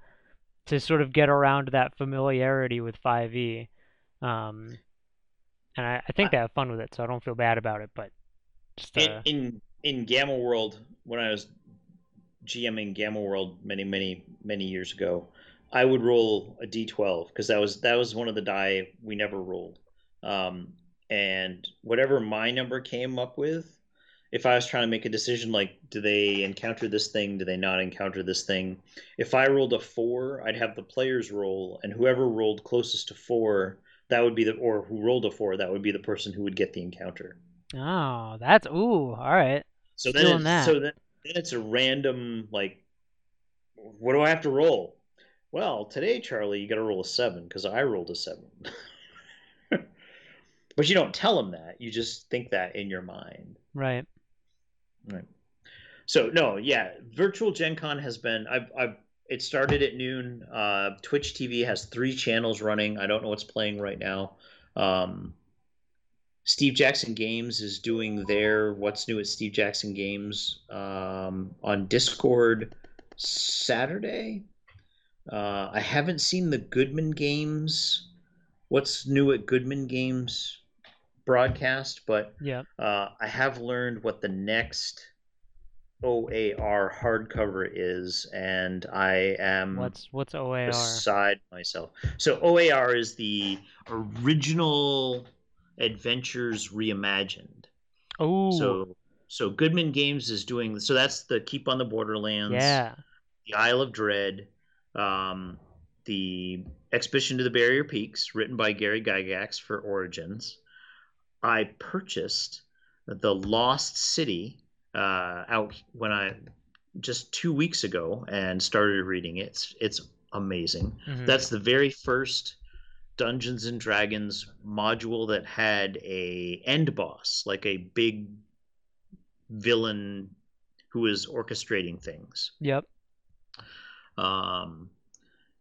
to sort of get around that familiarity with 5e. Um, and I, I think they have fun with it, so I don't feel bad about it. But
just uh... in, in in Gamma World, when I was GMing Gamma World many many many years ago, I would roll a d12 because that was that was one of the die we never rolled. Um, and whatever my number came up with, if I was trying to make a decision like, do they encounter this thing? Do they not encounter this thing? If I rolled a four, I'd have the players roll, and whoever rolled closest to four, that would be the, or who rolled a four, that would be the person who would get the encounter.
Oh, that's ooh, all right.
So then, it's, so then, then it's a random like, what do I have to roll? Well, today, Charlie, you got to roll a seven because I rolled a seven. but you don't tell them that. You just think that in your mind.
Right.
Right. So no, yeah, virtual Gen Con has been. I've, I've it started at noon. Uh, Twitch TV has three channels running. I don't know what's playing right now. Um, Steve Jackson Games is doing their What's New at Steve Jackson Games um, on Discord Saturday. Uh, I haven't seen the Goodman Games. What's new at Goodman Games broadcast, but
yeah,
uh, I have learned what the next OAR hardcover is, and I am
what's what's OAR
beside myself. So OAR is the original Adventures reimagined.
Oh,
so so Goodman Games is doing so. That's the Keep on the Borderlands.
Yeah.
The Isle of Dread, um, the Expedition to the Barrier Peaks, written by Gary Gygax for Origins. I purchased the Lost City uh, out when I just two weeks ago and started reading it. It's it's amazing. Mm-hmm. That's the very first Dungeons and Dragons module that had a end boss, like a big villain who is orchestrating things.
Yep.
Um,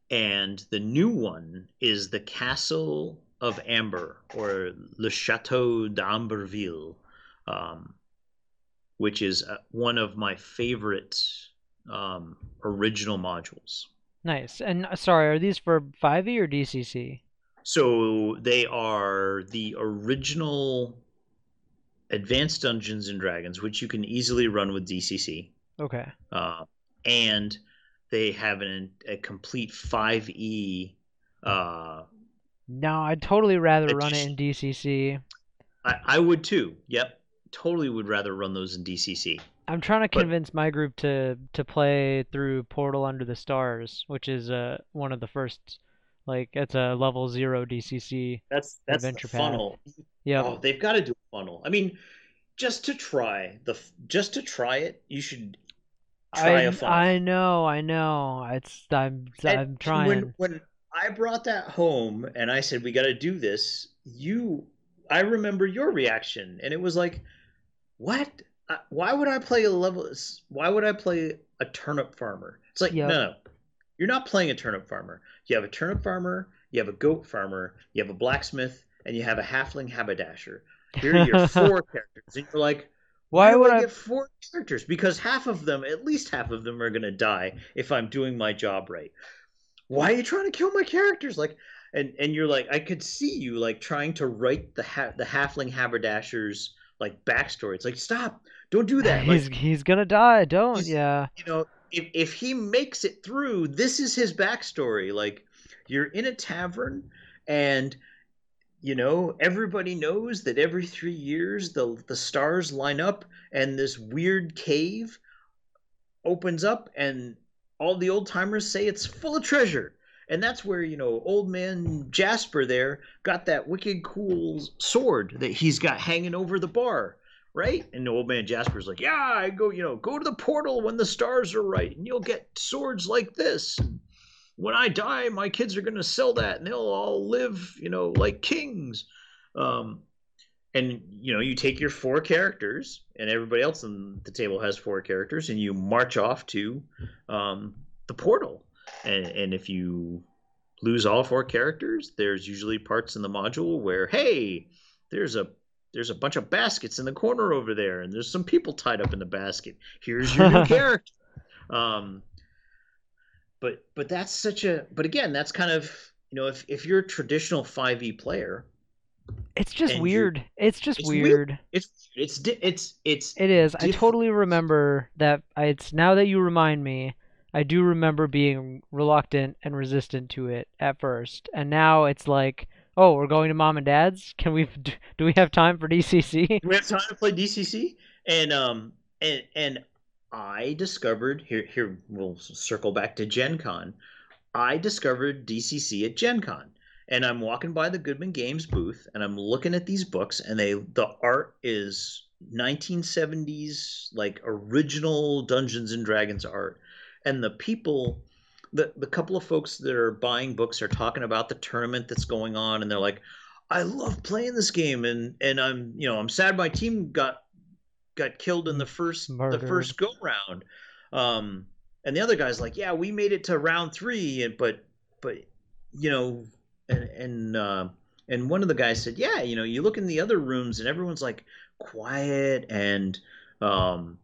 and the new one is the Castle of Amber or Le Chateau d'Amberville, um, which is uh, one of my favorite um, original modules.
Nice. And uh, sorry, are these for 5e or DCC?
So they are the original Advanced Dungeons and Dragons, which you can easily run with DCC.
Okay.
Uh, and they have an, a complete 5e uh,
no, I'd totally rather run it in DCC.
I, I would too. Yep, totally would rather run those in DCC.
I'm trying to convince but, my group to to play through Portal Under the Stars, which is uh one of the first, like it's a level zero DCC.
That's that's adventure the funnel.
Yeah.
Oh, they've got to do a funnel. I mean, just to try the just to try it, you should try
I,
a funnel.
I know, I know. It's I'm and, I'm trying.
When, when I brought that home and I said we got to do this, you I remember your reaction and it was like, "What? Why would I play a level why would I play a turnip farmer?" It's like, yep. "No, no. You're not playing a turnip farmer. You have a turnip farmer, you have a goat farmer, you have a blacksmith, and you have a halfling haberdasher. Here are your four characters." And you're like, why, why would I, I get four characters? Because half of them, at least half of them, are going to die if I'm doing my job right why are you trying to kill my characters? Like, and and you're like, I could see you like trying to write the ha- the halfling haberdashers like backstory. It's like, stop, don't do that.
Like, he's he's gonna die. Don't. Yeah.
You know, if if he makes it through, this is his backstory. Like, you're in a tavern, and you know everybody knows that every three years the the stars line up, and this weird cave opens up, and all the old timers say it's full of treasure. And that's where, you know, old man Jasper there got that wicked cool sword that he's got hanging over the bar, right? And old man Jasper's like, Yeah, I go, you know, go to the portal when the stars are right, and you'll get swords like this. when I die, my kids are going to sell that and they'll all live, you know, like kings. Um, and you know you take your four characters and everybody else on the table has four characters and you march off to um, the portal and, and if you lose all four characters there's usually parts in the module where hey there's a there's a bunch of baskets in the corner over there and there's some people tied up in the basket here's your new character um, but but that's such a but again that's kind of you know if, if you're a traditional 5e player
it's just weird. It's just
it's
weird.
weird. it's it's it's it's
It is. I totally remember that. I, it's now that you remind me, I do remember being reluctant and resistant to it at first, and now it's like, oh, we're going to mom and dad's. Can we? Do, we have time for DCC?
Do we have time to play DCC, and um, and and I discovered here here we'll circle back to Gen Con. I discovered DCC at Gen Con, and I'm walking by the Goodman Games booth, and I'm looking at these books, and they the art is 1970s like original Dungeons and Dragons art, and the people. The, the couple of folks that are buying books are talking about the tournament that's going on and they're like I love playing this game, and and I'm you know I'm sad my team got got killed in the first
Murdered.
the first go round. Um, and the other guy's like, yeah, we made it to round three, and but but you know, and and uh, and one of the guys said, yeah, you know, you look in the other rooms, and everyone's like quiet and um,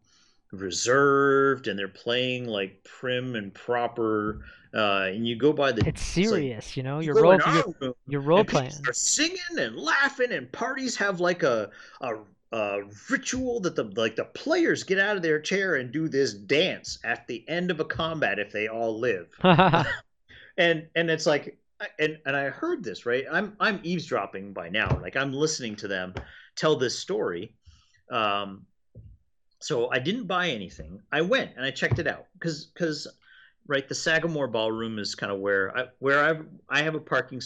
reserved, and they're playing like prim and proper. Uh, and you go by the
It's
like-
serious, you know.
you
You're
go
role.
in our
You're,
room,
you're role playing.
are singing and laughing, and parties have like a, a a ritual that the like the players get out of their chair and do this dance at the end of a combat if they all live, and and it's like and and I heard this right. I'm I'm eavesdropping by now. Like I'm listening to them tell this story. Um, so I didn't buy anything. I went and I checked it out because because right the Sagamore Ballroom is kind of where I where I I have a parking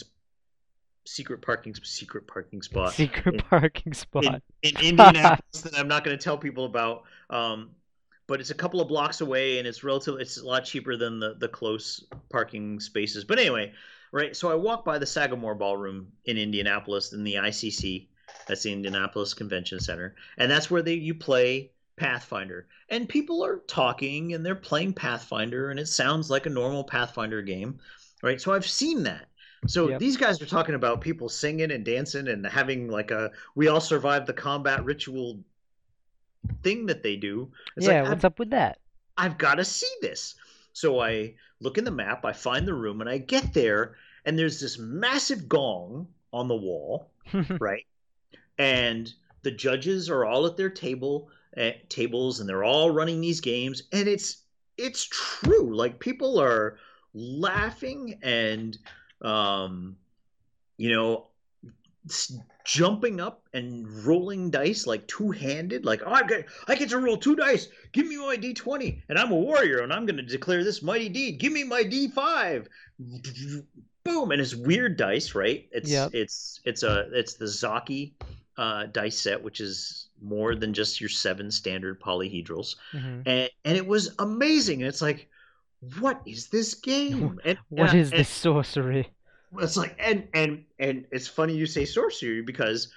secret parking secret parking spot
Secret
in-
parking spot.
in Indianapolis that I'm not going to tell people about. Um, but it's a couple of blocks away, and it's relatively it's a lot cheaper than the the close parking spaces. But anyway, right? So I walk by the Sagamore Ballroom in Indianapolis in the ICC. That's the Indianapolis Convention Center, and that's where they you play Pathfinder. And people are talking and they're playing Pathfinder, and it sounds like a normal Pathfinder game, right? So I've seen that. So
Yep.
these guys are talking about people singing and dancing and having like a we all survived the combat ritual thing that they do. It's
yeah,
like,
what's up with that?
I've got to see this. So I look in the map, I find the room, and I get there, and there's this massive gong on the wall, right? And the judges are all at their table tables, and they're all running these games, and it's it's true. Like people are laughing and um, you know jumping up and rolling dice like two-handed like oh i get i get to roll two dice give me my d20 and i'm a warrior and i'm going to declare this mighty deed give me my d5 boom and it's weird dice right it's
Yep.
it's it's a it's the Zocchi uh, dice set which is more than just your seven standard polyhedrals
Mhm.
and and it was amazing and it's like what is this game and,
What
and-
is
and-
this sorcery?
it's like and and and it's funny you say sorcery because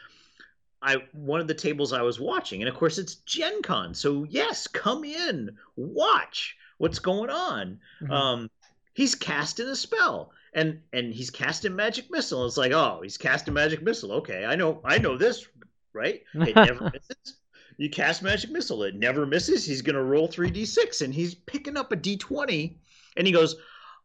I one of the tables I was watching, and of course it's Gen Con, so yes, come in, watch what's going on.
Mhm.
Um, he's casting a spell, and and he's casting magic missile. It's like, oh, he's casting magic missile. Okay, I know, I know this, right? It never misses. You cast magic missile, it never misses. He's gonna roll three d six, and he's picking up a d twenty, and he goes,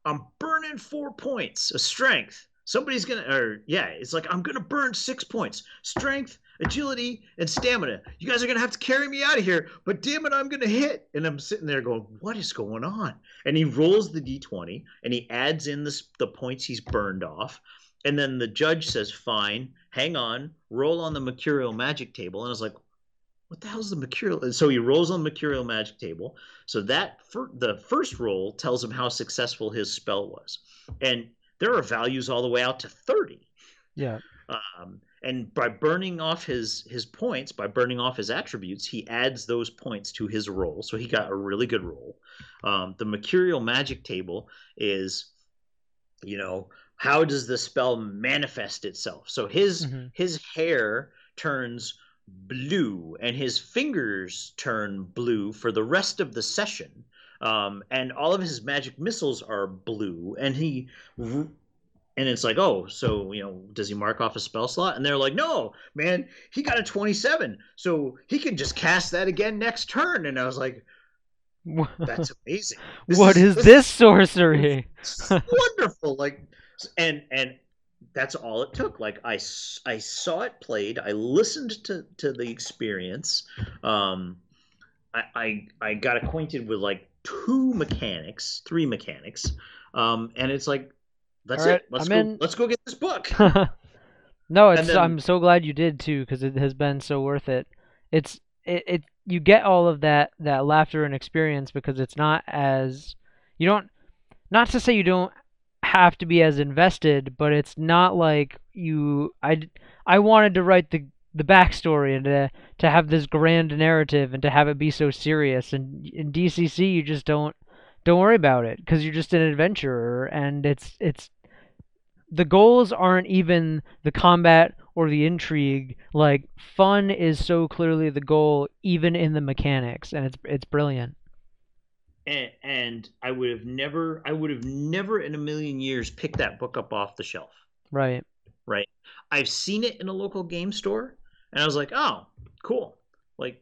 I'm burning four points of strength. Somebody's gonna, or yeah, it's like I'm gonna burn six points: strength, agility, and stamina. You guys are gonna have to carry me out of here, but damn it, I'm gonna hit. And I'm sitting there going, "What is going on?" And he rolls the d20 and he adds in the the points he's burned off, and then the judge says, "Fine, hang on, roll on the mercurial magic table." And I was like, "What the hell's the mercurial?" And so he rolls on the mercurial magic table. So that the first roll tells him how successful his spell was, and there are values all the way out to thirty.
yeah.
Um, and by burning off his his points, by burning off his attributes, he adds those points to his roll. So he got a really good roll. Um, the mercurial magic table is, you know, how does the spell manifest itself? So his
Mhm.
his hair turns blue and his fingers turn blue for the rest of the session. Um, and all of his magic missiles are blue and he and it's like, oh, so you know, does he mark off a spell slot? And they're like, no, man, he got a 27, so he can just cast that again next turn. And I was like, that's amazing.
This what is, is this sorcery?
wonderful. Like, and and that's all it took. Like I, I saw it played. I listened to to the experience. Um, I I, I got acquainted with like two mechanics, three mechanics. Um, and it's like that's right, it. Let's I'm go. In... Let's go get this book.
no, it's. Then... I'm so glad you did too because it has been so worth it. It's it, it. You get all of that that laughter and experience because it's not as you don't. Not to say you don't have to be as invested, but it's not like you. I I wanted to write the the backstory and to to have this grand narrative and to have it be so serious. And in DCC, you just don't don't worry about it because you're just an adventurer and it's it's the goals aren't even the combat or the intrigue like fun is so clearly the goal even in the mechanics and it's it's brilliant
and, and i would have never i would have never in a million years picked that book up off the shelf
right
right i've seen it in a local game store and i was like oh cool like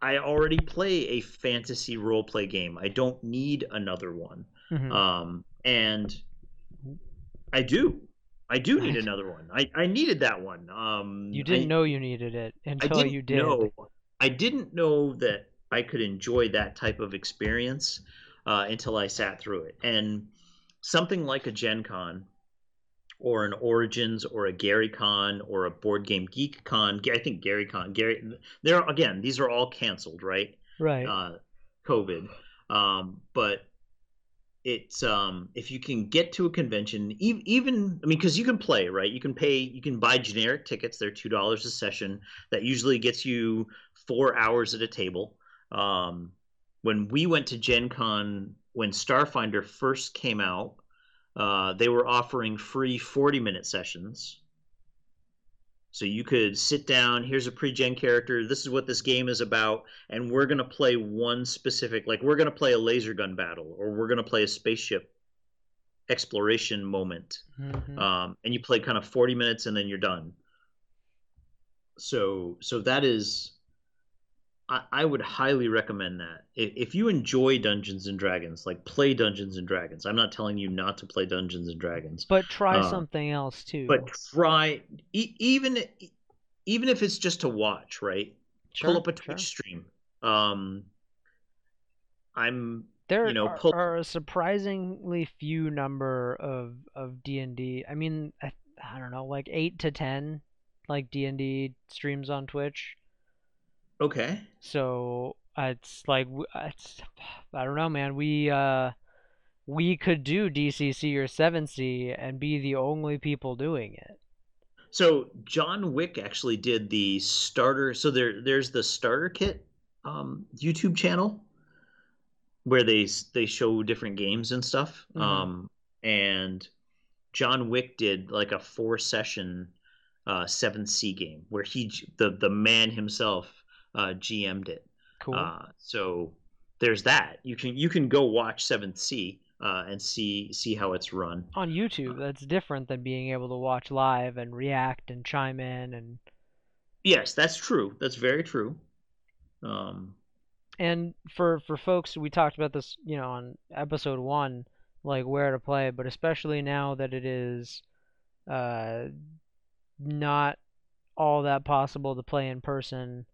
I, already play a fantasy role play game. I don't need another one. Mm-hmm. Um, and I do. I do need another one. I, I needed that one. Um,
you didn't
I,
know you needed it until you did. Know,
I didn't know that I could enjoy that type of experience uh, until I sat through it. And something like a Gen Con or an Origins or a Gary Con or a Board Game Geek Con. I think Gary Con, Gary, there again, these are all canceled, right?
Right.
Uh, COVID. Um, but it's um, if you can get to a convention, even, even I mean, because you can play, right? You can pay, you can buy generic tickets. They're two dollars a session. That usually gets you four hours at a table. Um, when we went to Gen Con, when Starfinder first came out, uh, they were offering free 40 minute sessions. So you could sit down, here's a pre-gen character, this is what this game is about, and we're going to play one specific, like we're going to play a laser gun battle, or we're going to play a spaceship exploration moment. Mm-hmm. Um, and you play kind of 40 minutes and then you're done. So, so that is I, would highly recommend that. If, you enjoy Dungeons and Dragons, like play Dungeons and Dragons. I'm not telling you not to play Dungeons and Dragons,
but try uh, something else too.
But try e- even even if it's just to watch, right? Sure, pull up a Twitch sure. stream. Um, I'm
there
you know,
are, pull... are, a surprisingly few number of of D and D. I mean, I, I don't know, like eight to ten, like D and D streams on Twitch.
Okay.
So it's like it's I don't know, man. We uh we could do DCC or 7th Sea and be the only people doing it.
So John Wick actually did the starter. So there there's the starter kit um, YouTube channel where they they show different games and stuff. Mm-hmm. Um, and John Wick did like a four session uh, 7th Sea game where he the the man himself uh, GM'd it. Cool. Uh, so there's that. You can you can go watch Seventh Sea uh, and see see how it's run
on YouTube.
Uh,
that's different than being able to watch live and react and chime in and.
Yes, that's true. That's very true. Um,
and for for folks, we talked about this, you know, on episode one, like where to play, but especially now that it is, uh, not all that possible to play in person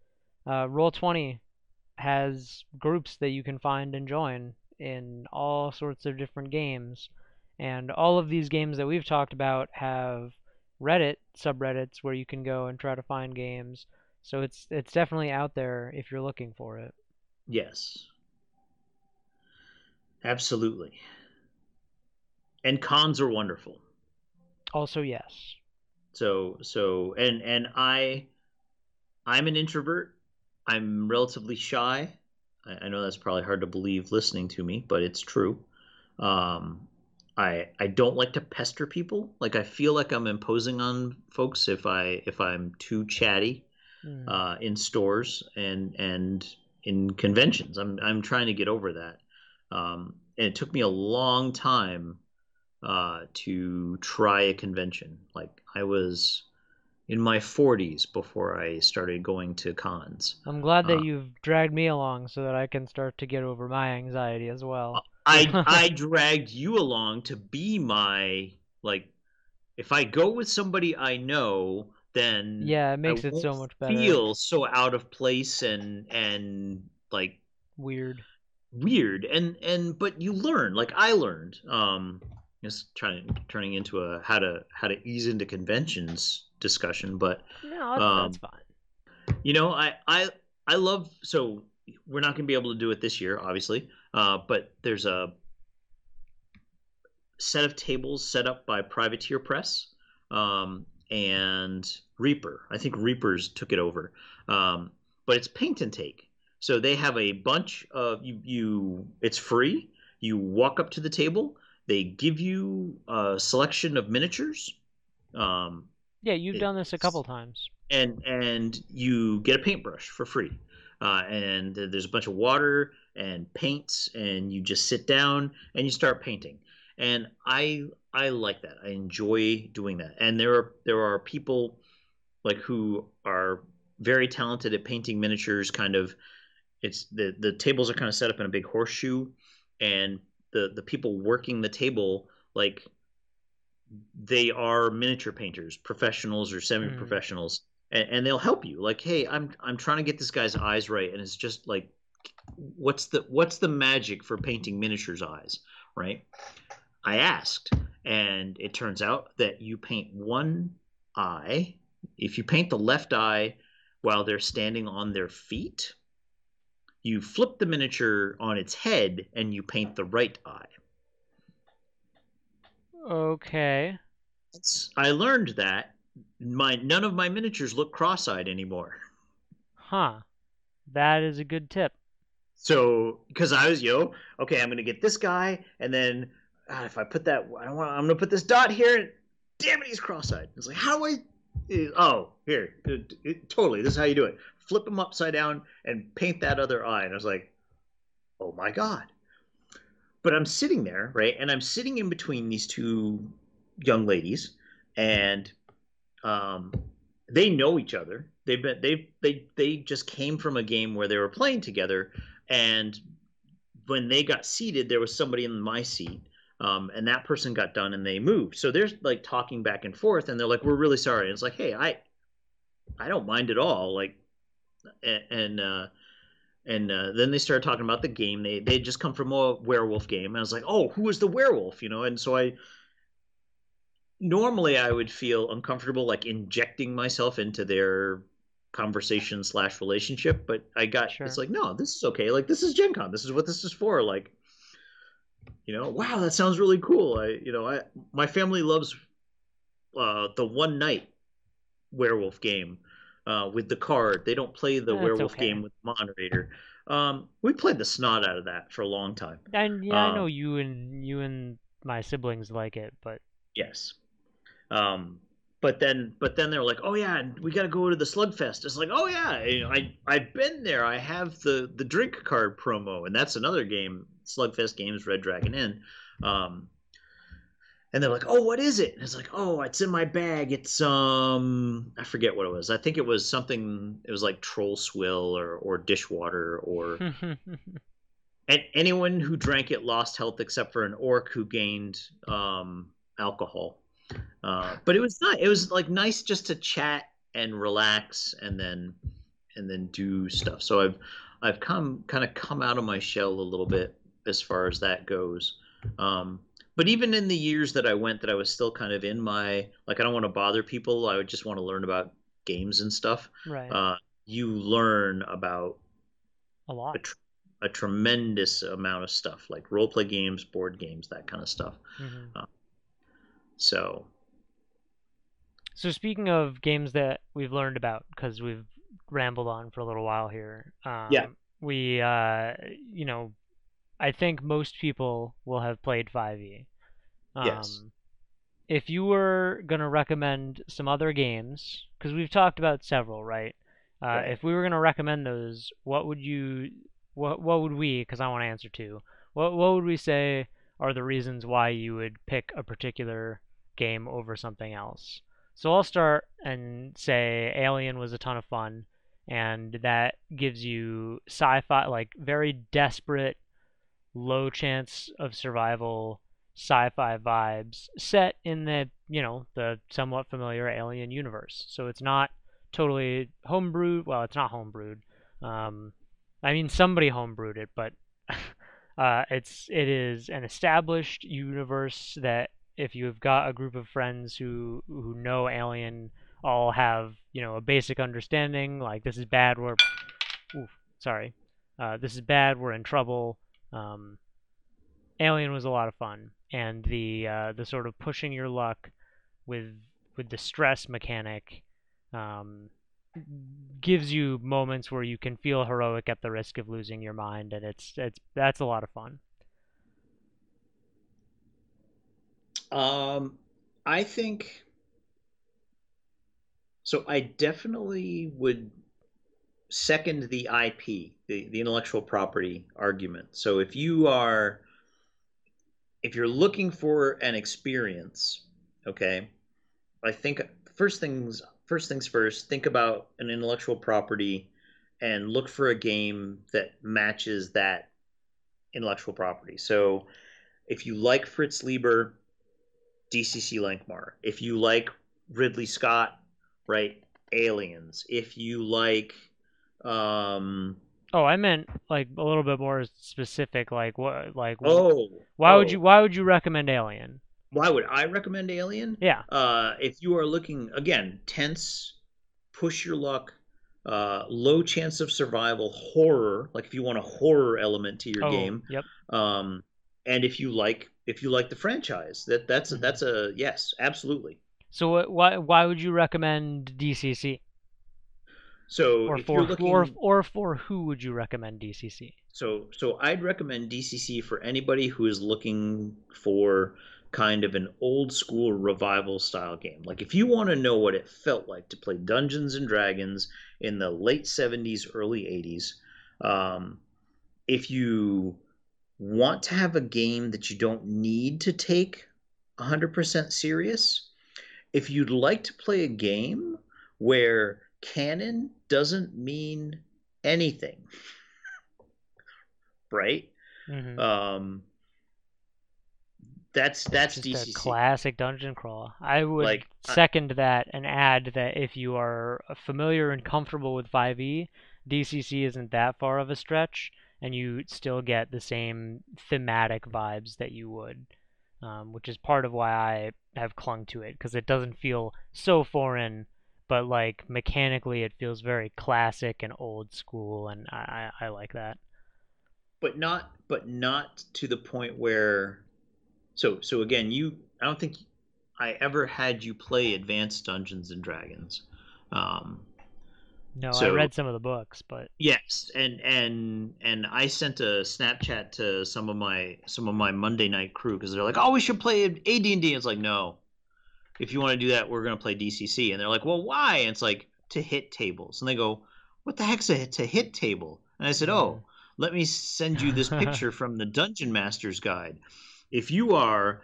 uh, Roll20 has groups that you can find and join in all sorts of different games. And all of these games that we've talked about have Reddit subreddits where you can go and try to find games. So it's it's definitely out there if you're looking for it.
Yes. Absolutely. And cons are wonderful.
Also yes.
So so and and I I'm an introvert I'm relatively shy. I, I, know that's probably hard to believe listening to me, but it's true. Um, I I don't like to pester people. Like I feel like I'm imposing on folks if I if I'm too chatty.
Mm.
uh, in stores and and in conventions. I'm I'm trying to get over that, um, and it took me a long time uh, to try a convention. Like I was in my 40s before I started going to cons.
I'm glad that
Uh,
you've dragged me along so that I can start to get over my anxiety as well.
I I dragged you along to be my like if I go with somebody I know, then
Yeah, it makes it so much better.
feel so out of place and and like
Weird.
weird and and but you learn like I learned um just trying turning into a how to how to ease into conventions discussion but
No, that's,
Um,
that's fine.
you know I I I love so we're not going to be able to do it this year obviously uh but there's a set of tables set up by Privateer Press um, and Reaper. I think Reapers took it over, um, but it's paint and take. So they have a bunch of you. You it's free. You walk up to the table. They give you a selection of miniatures, um,
Yeah, you've done this a couple times.
and and you get a paintbrush for free. Uh, and there's a bunch of water and paints, and you just sit down and you start painting. And I I like that. I enjoy doing that. And there are there are people like who are very talented at painting miniatures. Kind of, it's the the tables are kind of set up in a big horseshoe, and the the people working the table like they are miniature painters, professionals or hmm. semi-professionals, and, and they'll help you. Like, hey, I'm I'm trying to get this guy's eyes right, and it's just like, what's the what's the magic for painting miniatures' eyes, right? I asked, and it turns out that you paint one eye. If you paint the left eye while they're standing on their feet, you flip the miniature on its head and you paint the right eye.
Okay.
I learned that my none of my miniatures look cross-eyed anymore.
Huh. That is a good tip.
So, because I was yo, okay, I'm gonna get this guy, and then ah, if I put that, I don't want. I'm gonna put this dot here, and damn it, he's cross-eyed. It's like, how do I? eh, Oh, here, it, it- totally. This is how you do it. Flip him upside down and paint that other eye. And I was like, oh my god. But I'm sitting there, right, and I'm sitting in between these two young ladies, and um, they know each other. They've been they they they just came from a game where they were playing together, and when they got seated, there was somebody in my seat, um, and that person got done, and they moved. So they're like talking back and forth, and they're like, "We're really sorry." And it's like, "Hey, I I don't mind at all." Like, and and, uh, and uh, then they started talking about the game. They they just come from a werewolf game, and I was like, "Oh, who is the werewolf?" You know, and so I normally I would feel uncomfortable like injecting myself into their conversation slash relationship, but I got
Sure.
it's like, no, this is okay. Like this is Gen Con. This is what this is for. Like, you know, wow, that sounds really cool. I you know, I my family loves uh the one night werewolf game uh with the card. They don't play the
That's
werewolf
okay.
game with the moderator. Um we played the snot out of that for a long time.
And yeah, I know
Um,
you and you and my siblings like it, but
Yes. Um, but then, but then they're like, "Oh yeah, we got to go to the Slugfest." It's like, "Oh yeah, you know, I I've been there. I have the the drink card promo, and that's another game. Slugfest Games, Red Dragon Inn." Um, and they're like, "Oh, what is it?" And it's like, "Oh, it's in my bag. It's um, I forget what it was. I think it was something. It was like Troll Swill or or Dishwater or and anyone who drank it lost health except for an orc who gained um, alcohol. Uh, but it was not. It was like nice just to chat and relax, and then and then do stuff. So I've I've come kind of come out of my shell a little bit as far as that goes. Um, but even in the years that I went, that I was still kind of in my like I don't want to bother people. I would just want to learn about games and stuff.
right.
Uh, you learn about
a lot.
a, tr- a tremendous amount of stuff like role play games, board games, that kind of stuff.
Mm-hmm.
So
So speaking of games that we've learned about, because we've rambled on for a little while here, um,
Yeah.
we, uh, you know, I think most people will have played 5e. Um,
Yes.
If you were gonna recommend some other games, because we've talked about several, right? Uh,
Right.
If we were gonna recommend those, what would you, what what would we? Because I want to answer too. What what would we say are the reasons why you would pick a particular game over something else? So I'll start and say Alien was a ton of fun, and that gives you sci-fi, like very desperate, low chance of survival sci-fi vibes set in the you know the somewhat familiar alien universe. So it's not totally homebrewed well it's not homebrewed um, i mean somebody homebrewed it but uh, it's it is an established universe that if you've got a group of friends who who know alien all have you know a basic understanding like this is bad we're oof, sorry uh, this is bad we're in trouble um, Alien was a lot of fun, and the uh, the sort of pushing your luck with with the stress mechanic um, gives you moments where you can feel heroic at the risk of losing your mind, and it's it's that's a lot of fun.
Um, I think so. I definitely would second the IP, the, the intellectual property argument. So if you are if you're looking for an experience, okay, I think first things first things first, think about an intellectual property and look for a game that matches that intellectual property. So if you like Fritz Leiber, DCC Lankhmar. If you like Ridley Scott, right, Aliens. If you like um
Oh, I meant like a little bit more specific. Like what? Like
oh
why
oh
would you why would you recommend Alien?
why would I recommend Alien?
Yeah.
Uh, if you are looking again, tense, push your luck, uh, low chance of survival, horror. Like if you want a horror element to your
Oh,
game,
yep.
um, and if you like if you like the franchise, that that's
Mhm.
that's a yes, absolutely.
So why why would you recommend DCC?
So
Or for
looking,
or or for who would you recommend DCC?
so so I'd recommend DCC for anybody who is looking for kind of an old school revival style game. Like if you want to know what it felt like to play Dungeons and Dragons in the late 70s, early 80s, um, if you want to have a game that you don't need to take 100% serious, if you'd like to play a game where canon doesn't mean anything, right?
hmm
Um, that's that's
Just classic dungeon crawl. I would
Like, I-
second that and add that if you are familiar and comfortable with 5e, DCC isn't that far of a stretch, and you still get the same thematic vibes that you would, um, which is part of why I have clung to it because it doesn't feel so foreign, but like mechanically it feels very classic and old school, and I, I, I like that.
but not but not to the point where so so again you i don't think i ever had you play advanced dungeons and dragons um
No, I read some of the books, but
yes and and and i sent a snapchat to some of my some of my monday night crew because they're like oh we should play ad&d it's like no if you want to do that we're going to play dcc and they're like well why and it's like to hit tables and they go what the heck's a to hit table and i said oh let me send you this picture from the Dungeon Master's Guide. If you are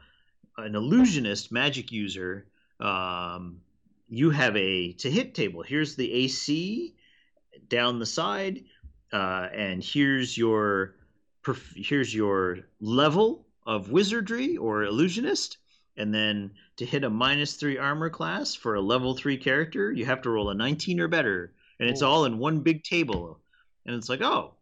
an illusionist magic user, um, you have a to hit table. Here's the AC down the side, uh, and here's your here's your level of wizardry or illusionist. And then to hit a minus three armor class for a level three character, you have to roll a 19 or better. And it's all in one big table. And it's like, oh,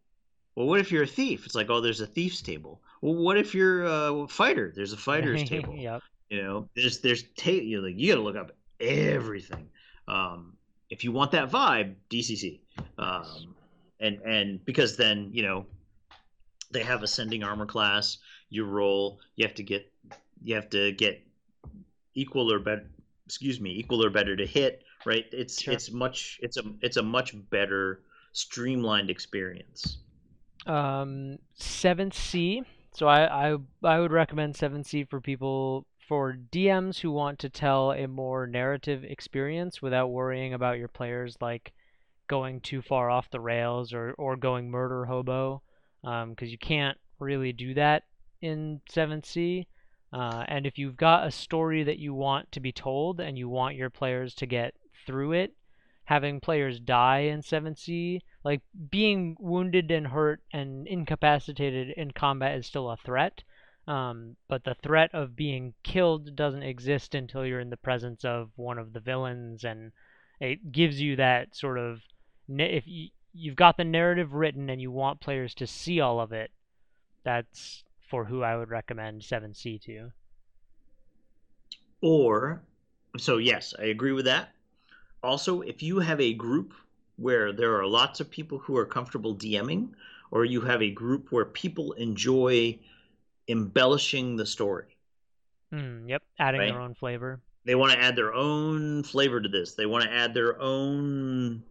well, what if you're a thief? It's like, oh, there's a thief's table. Well, what if you're a fighter? There's a fighter's table.
yep.
You know, there's there's ta- you know, like you got to look up everything. Um, if you want that vibe, DCC, um, and and because then you know they have ascending armor class. You roll. You have to get you have to get equal or better. Excuse me, equal or better to hit. Right? It's
Sure.
it's much it's a it's a much better streamlined experience.
Um, 7th Sea. So I, I I would recommend 7th Sea for people for DMs who want to tell a more narrative experience without worrying about your players like going too far off the rails or or going murder hobo, because um, you can't really do that in Seventh Sea. Uh, and if you've got a story that you want to be told and you want your players to get through it, having players die in 7th Sea, like being wounded and hurt and incapacitated in combat is still a threat. Um, but the threat of being killed doesn't exist until you're in the presence of one of the villains, and it gives you that sort of if you, you've got the narrative written and you want players to see all of it, that's for who I would recommend 7th Sea to.
Or, so yes, I agree with that. Also, if you have a group where there are lots of people who are comfortable DMing, or you have a group where people enjoy embellishing the story.
Mm, yep, adding right? their own flavor.
They want to add their own flavor to this. They want to add their own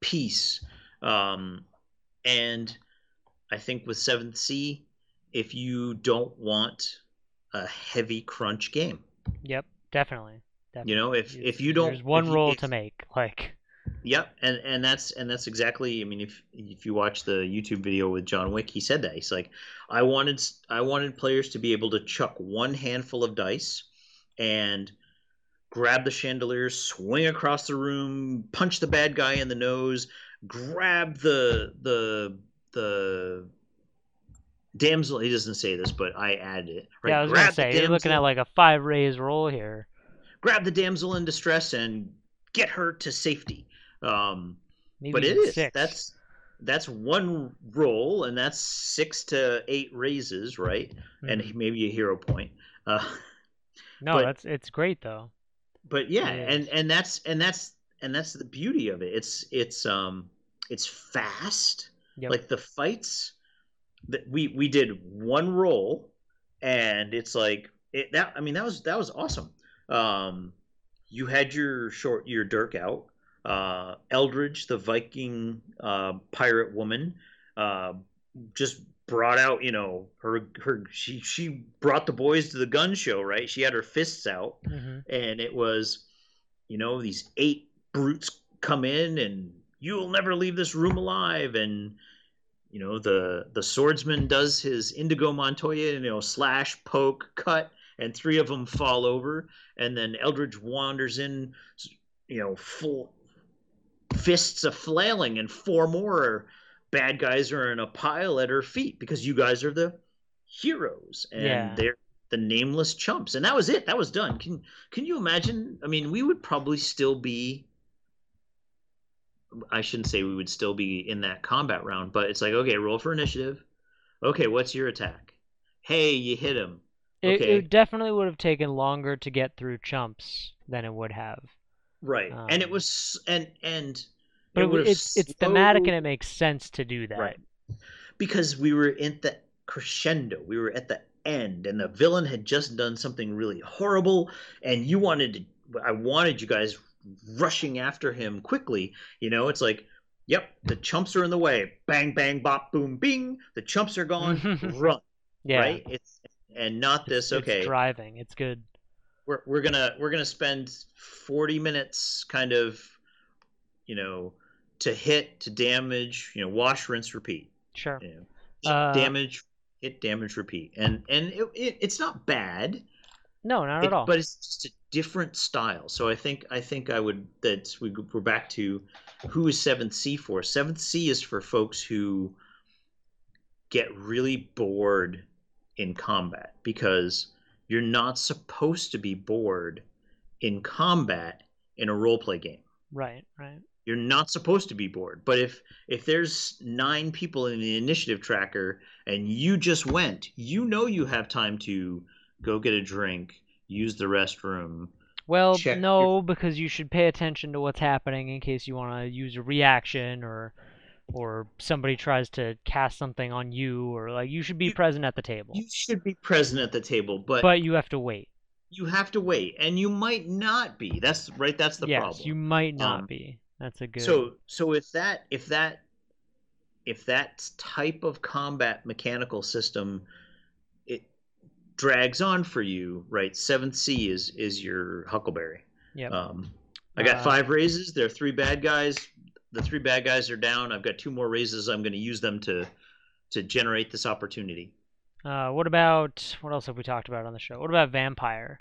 piece. Um, and I think with Seventh Sea, if you don't want a heavy crunch game.
Yep, definitely. definitely.
You know, if if you don't,
there's one if, to make, like.
Yep, and and that's and that's exactly. I mean, if if you watch the YouTube video with John Wick, he said that he's like, I wanted I wanted players to be able to chuck one handful of dice, and grab the chandelier, swing across the room, punch the bad guy in the nose, grab the the the damsel. He doesn't say this, but I added it.
Right? Yeah, I was grab gonna say you're looking at like a five raise roll here.
Grab the damsel in distress and get her to safety. Um, but it is six. that's that's one roll, and that's six to eight raises, right? Mm-hmm. And maybe a hero point. Uh,
no, but, that's it's great though.
But yeah, and and that's and that's and that's the beauty of it. It's it's um it's fast. Yep. Like the fights that we we did one roll, and it's like it, that. I mean, that was that was awesome. Um, you had your short your dirk out uh, Eldridge, the Viking uh, pirate woman, uh, just brought out, you know, her her she she brought the boys to the gun show, right? She had her fists out, mm-hmm. and it was, you know, these eight brutes come in, and you'll never leave this room alive, and you know the the swordsman does his Inigo Montoya, you know, slash, poke, cut, and three of them fall over, and then Eldridge wanders in, you know, full fists of flailing and four more bad guys are in a pile at her feet because you guys are the heroes and yeah. they're the nameless chumps. And that was it. That was done. Can can you imagine? I mean we would probably still be i shouldn't say we would still be in that combat round but it's like okay roll for initiative. Okay what's your attack? Hey you hit him.
Okay. it, it definitely would have taken longer to get through chumps than it would have.
Right. Um, and it um, was and and
but it it's it's thematic and it makes sense to do that.
Right. Because we were in the crescendo. We were at the end and the villain had just done something really horrible and you wanted to i wanted you guys rushing after him quickly you know it's like yep the chumps are in the way. Bang bang bop boom bing. The chumps are gone. Run. Yeah. Right? It's and not this
it's,
okay.
it's driving. It's good.
We're we're gonna we're gonna spend 40 minutes kind of you know to hit to damage you know wash rinse repeat.
Sure.
You know, uh, damage hit damage repeat. And and it, it, it's not bad
no not it, at all
but it's just a different style so i think i think i would that we, we're back to who is Seventh Sea for Seventh Sea is for folks who get really bored in combat because you're not supposed to be bored in combat in a role play game.
Right, right.
You're not supposed to be bored. But if if there's nine people in the initiative tracker and you just went, you know you have time to go get a drink, use the restroom.
Well, no, your... because you should pay attention to what's happening in case you want to use a reaction or or somebody tries to cast something on you or like you should be you, present at the table.
You should be present at the table, but
but you have to wait.
You have to wait, and you might not be. That's right. That's the
yes,
problem.
you might not um, be. That's a good.
So so if that if that if that type of combat mechanical system drags on for you, right? Seventh Sea is is your Huckleberry.
Yeah.
Um, I got uh, five raises. There are three bad guys the three bad guys are down. I've got two more raises. I'm going to use them to to generate this opportunity.
Uh, what about what else have we talked about on the show? What about vampire?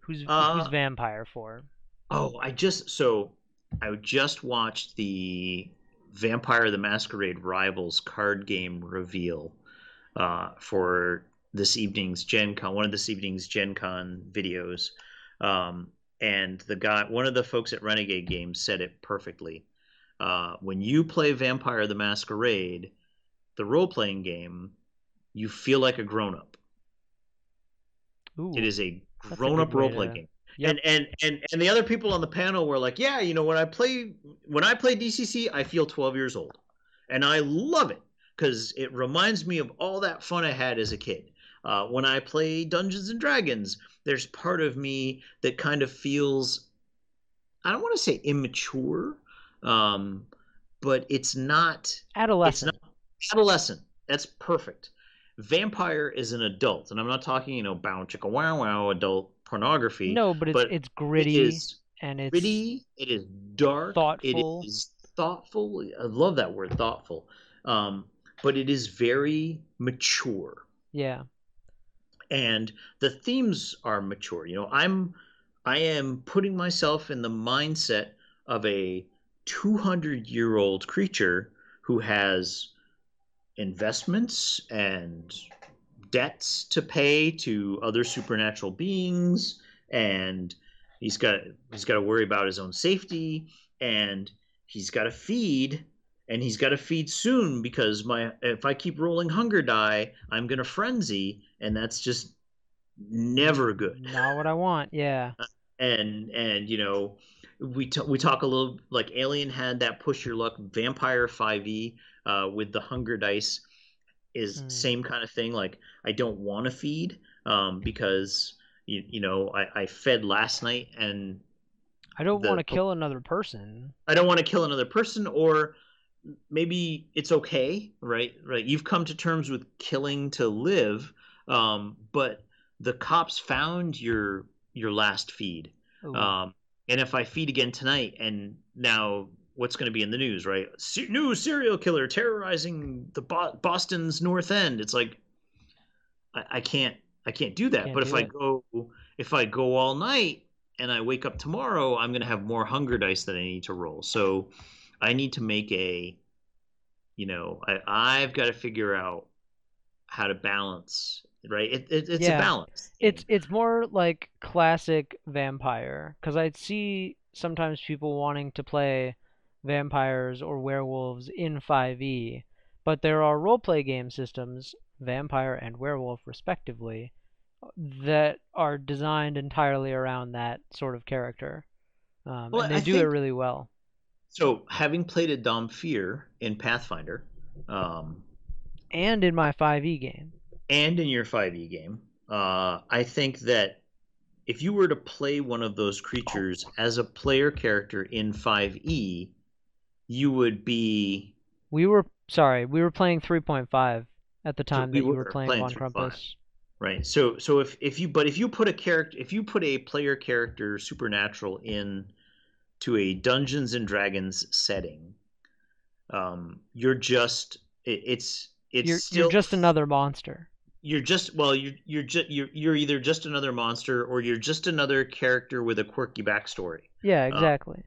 Who's
Uh,
who's vampire for?
Oh, I just so I just watched the Vampire the Masquerade Rivals card game reveal uh, for this evening's Gen Con, one of this evening's Gen Con videos. Um, and the guy, one of the folks at Renegade Games said it perfectly. Uh, when you play Vampire the Masquerade, the role playing game, you feel like a grown up. It is a grown up role playing
to-
game.
Yep.
And, and and and the other people on the panel were like, yeah, you know, when I play when I play DCC, I feel 12 years old, and I love it because it reminds me of all that fun I had as a kid. Uh, when I play Dungeons and Dragons, there's part of me that kind of feels I don't want to say immature, um, but it's not it's
adolescent.
not adolescent. That's perfect. Vampire is an adult, and I'm not talking, you know, bow chicka wow wow adult pornography.
no, but it's
but
it's gritty
is
and it's
gritty. It is dark.
thoughtful.
It is thoughtful. I love that word, thoughtful. Um, but it is very mature,
yeah.
And the themes are mature. You know, I'm I am putting myself in the mindset of a 200 year old creature who has investments and debts to pay to other supernatural beings and he's got he's got to worry about his own safety and he's got to feed and he's got to feed soon because my if I keep rolling hunger die I'm going to frenzy and that's just never good
Not what I want. Yeah.
and and you know we t- we talk a little like alien had that push your luck vampire 5e uh, with the hunger dice is
Mm.
same kind of thing like i don't want to feed um, because you, you know I, I fed last night and
I don't want to kill another person.
i don't want to kill another person or maybe it's okay right right you've come to terms with killing to live um, but the cops found your your last feed
Ooh.
Um, and if I feed again tonight, and now what's going to be in the news, right? Se- new serial killer terrorizing the Bo- Boston's North End. It's like I, I can't, I can't do that.
Can't
but if
do
I go, if I go all night and I wake up tomorrow, I'm going to have more hunger dice that I need to roll. So I need to make a, you know, I, I've got to figure out how to balance. Right? It, it, it's
Yeah.
a balance.
It's it's more like classic vampire because I see sometimes people wanting to play vampires or werewolves in 5e, but there are roleplay game systems, vampire and werewolf respectively, that are designed entirely around that sort of character, um,
Well,
and they
I
do it really well.
So, having played a dhampir in Pathfinder, um,
And in my 5e game,
and in your 5e game, uh, I think that if you were to play one of those creatures as a player character in 5e, you would be
we were sorry, we were playing 3.5 at the time
we
that you were
were
playing,
playing
Von
3.5. Right. So, so if if you but if you put a character, if you put a player character supernatural in to a Dungeons and Dragons setting, um, you're just it, it's it's
You're,
still
you're just another monster.
You're just well you're you're just you're, you're either just another monster or you're just another character with a quirky backstory.
Yeah,
Uh,
exactly.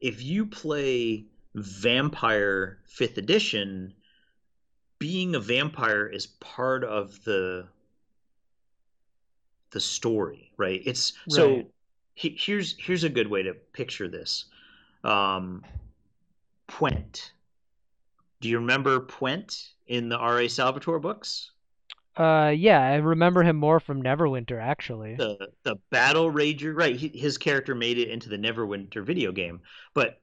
if you play vampire fifth edition being a vampire is part of the the story right? It's so he, here's here's a good way to picture this. Um Pwent. Do you remember Pwent in the R.A. Salvatore books
Uh, yeah, I remember him more from Neverwinter actually.
the the battle rager right he, his character made it into the neverwinter video game but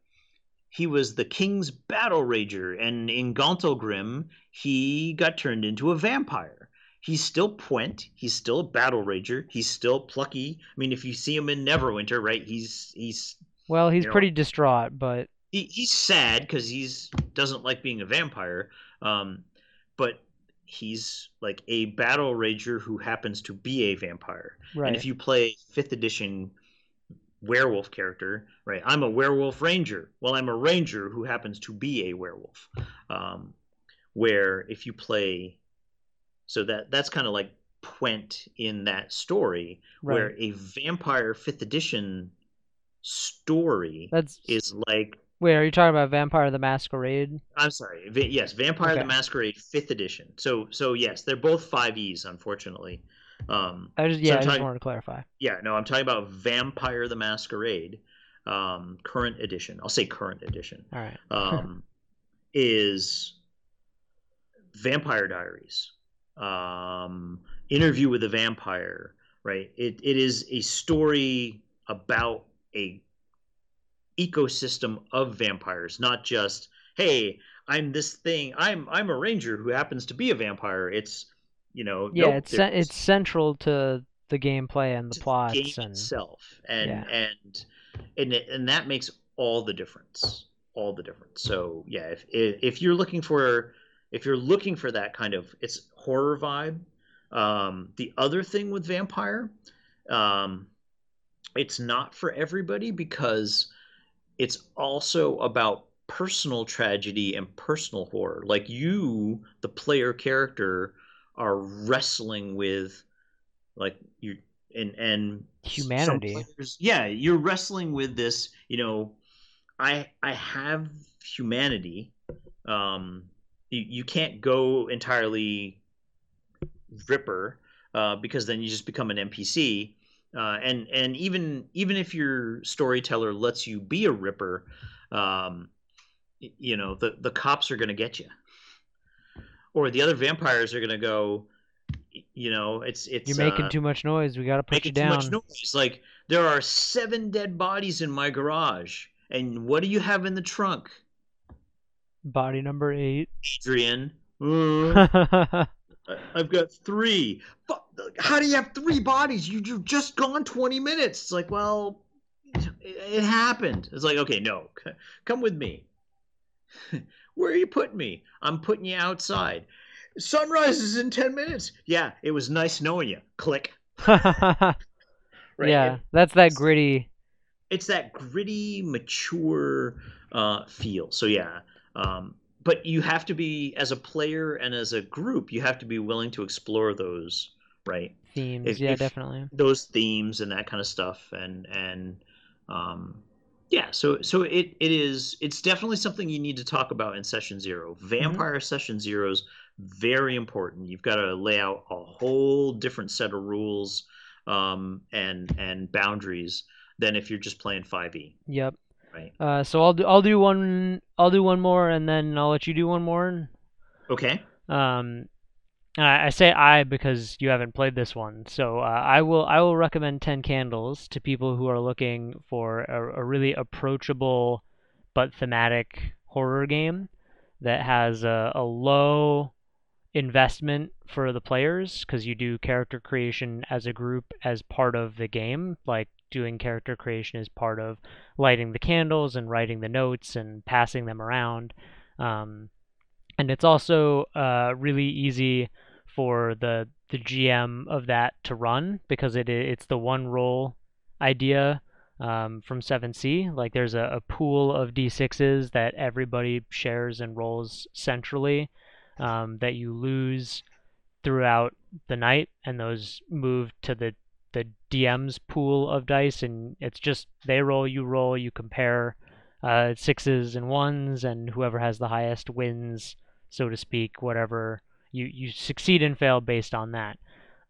he was the king's battle rager and in Gauntlgrym he got turned into a vampire. He's still Pwent he's still a battle rager he's still plucky. I mean if you see him in neverwinter right he's he's
Well, he's
you know-
pretty distraught, but
he, he's sad because he's doesn't like being a vampire um but he's like a battle rager who happens to be a vampire
right.
and if you play fifth edition werewolf character, right? I'm a werewolf ranger. Well, I'm a ranger who happens to be a werewolf. Um, where if you play, so that that's kind of like Pwent in that story, right. where a vampire fifth edition story
that's
is like.
Wait, are you talking about Vampire the Masquerade?
I'm sorry. V- yes, Vampire okay. the Masquerade fifth edition. So so yes, they're both five E's, unfortunately. Um,
I just yeah, so I just wanted to clarify.
Yeah, no, I'm talking about Vampire the Masquerade, um, current edition. I'll say current edition.
All right.
um, is Vampire Diaries, um, Interview with a Vampire. Right. It it is a story about a ecosystem of vampires, not just hey, I'm this thing. I'm I'm a ranger who happens to be a vampire. It's you know
yeah nope, it's it's central to the gameplay and the
game
and
itself and yeah. and and and that makes all the difference all the difference so yeah if if you're looking for if you're looking for that kind of it's horror vibe um the other thing with vampire um it's not for everybody because it's also about personal tragedy and personal horror. Like you the player character are wrestling with like you and and
humanity.
players, yeah you're wrestling with this you know i i have humanity. Um you, you can't go entirely ripper uh, because then you just become an npc uh, and and even even if your storyteller lets you be a ripper um, you know the the cops are going to get you or the other vampires are gonna go you know it's it's
you're making uh, too much noise. We gotta put you down too much
noise. Like there are seven dead bodies in my garage. And what do you have in the trunk?
Body number eight.
Adrian i've got three how do you have three bodies you, you've just gone 20 minutes it's like well it happened it's like okay no come with me where are you putting me? I'm putting you outside. Sunrise is in 10 minutes. Yeah, it was nice knowing you. Click.
right? Yeah, it, that's that gritty.
It's that gritty, mature uh, feel. So, yeah. Um, but you have to be, as a player and as a group, you have to be willing to explore those, right?
Themes, if, yeah, if definitely.
Those themes and that kind of stuff. And, and, um, yeah, so so it it is it's definitely something you need to talk about in session 0. Mm-hmm. Vampire mm-hmm. session 0 is very important. You've got to lay out a whole different set of rules um, and and boundaries than if you're just playing 5e.
Yep.
Right.
Uh, so I'll do I'll do one I'll do one more and then I'll let you do one more.
Okay.
Um, I say I because you haven't played this one, so uh, I will I will recommend Ten Candles to people who are looking for a, a really approachable but thematic horror game that has a, a low investment for the players because you do character creation as a group as part of the game. Like doing character creation is part of lighting the candles and writing the notes and passing them around. Um, and it's also uh, really easy for the the GM of that to run because it it's the one roll idea um, from 7th Sea. Like there's a, a, pool of d6s that everybody shares and rolls centrally um, that you lose throughout the night, and those move to the the DM's pool of dice, and it's just they roll, you roll, you compare uh, sixes and ones, and whoever has the highest wins so to speak, whatever you you succeed and fail based on that.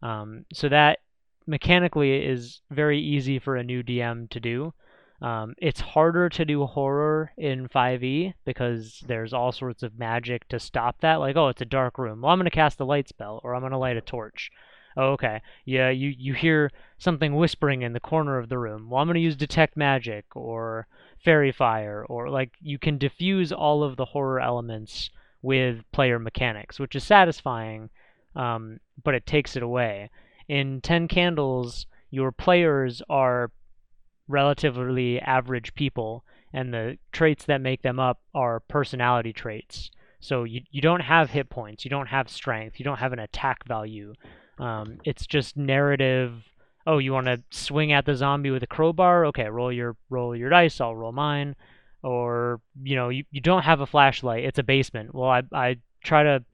Um, so that mechanically is very easy for a new DM to do. Um, it's harder to do horror in 5e because there's all sorts of magic to stop that. Like, oh, it's a dark room. Well, I'm going to cast a light spell, or I'm going to light a torch. Oh, okay. Yeah, you, you hear something whispering in the corner of the room. Well, I'm going to use detect magic, or faerie fire, or like you can diffuse all of the horror elements with player mechanics, which is satisfying, um, but it takes it away. In Ten Candles, your players are relatively average people, and the traits that make them up are personality traits. So you, you don't have hit points, you don't have strength, you don't have an attack value. Um, it's just narrative oh, you want to swing at the zombie with a crowbar? Okay, roll your roll your dice. I'll roll mine. Or you know, you, you don't have a flashlight. It's a basement. Well, I I try to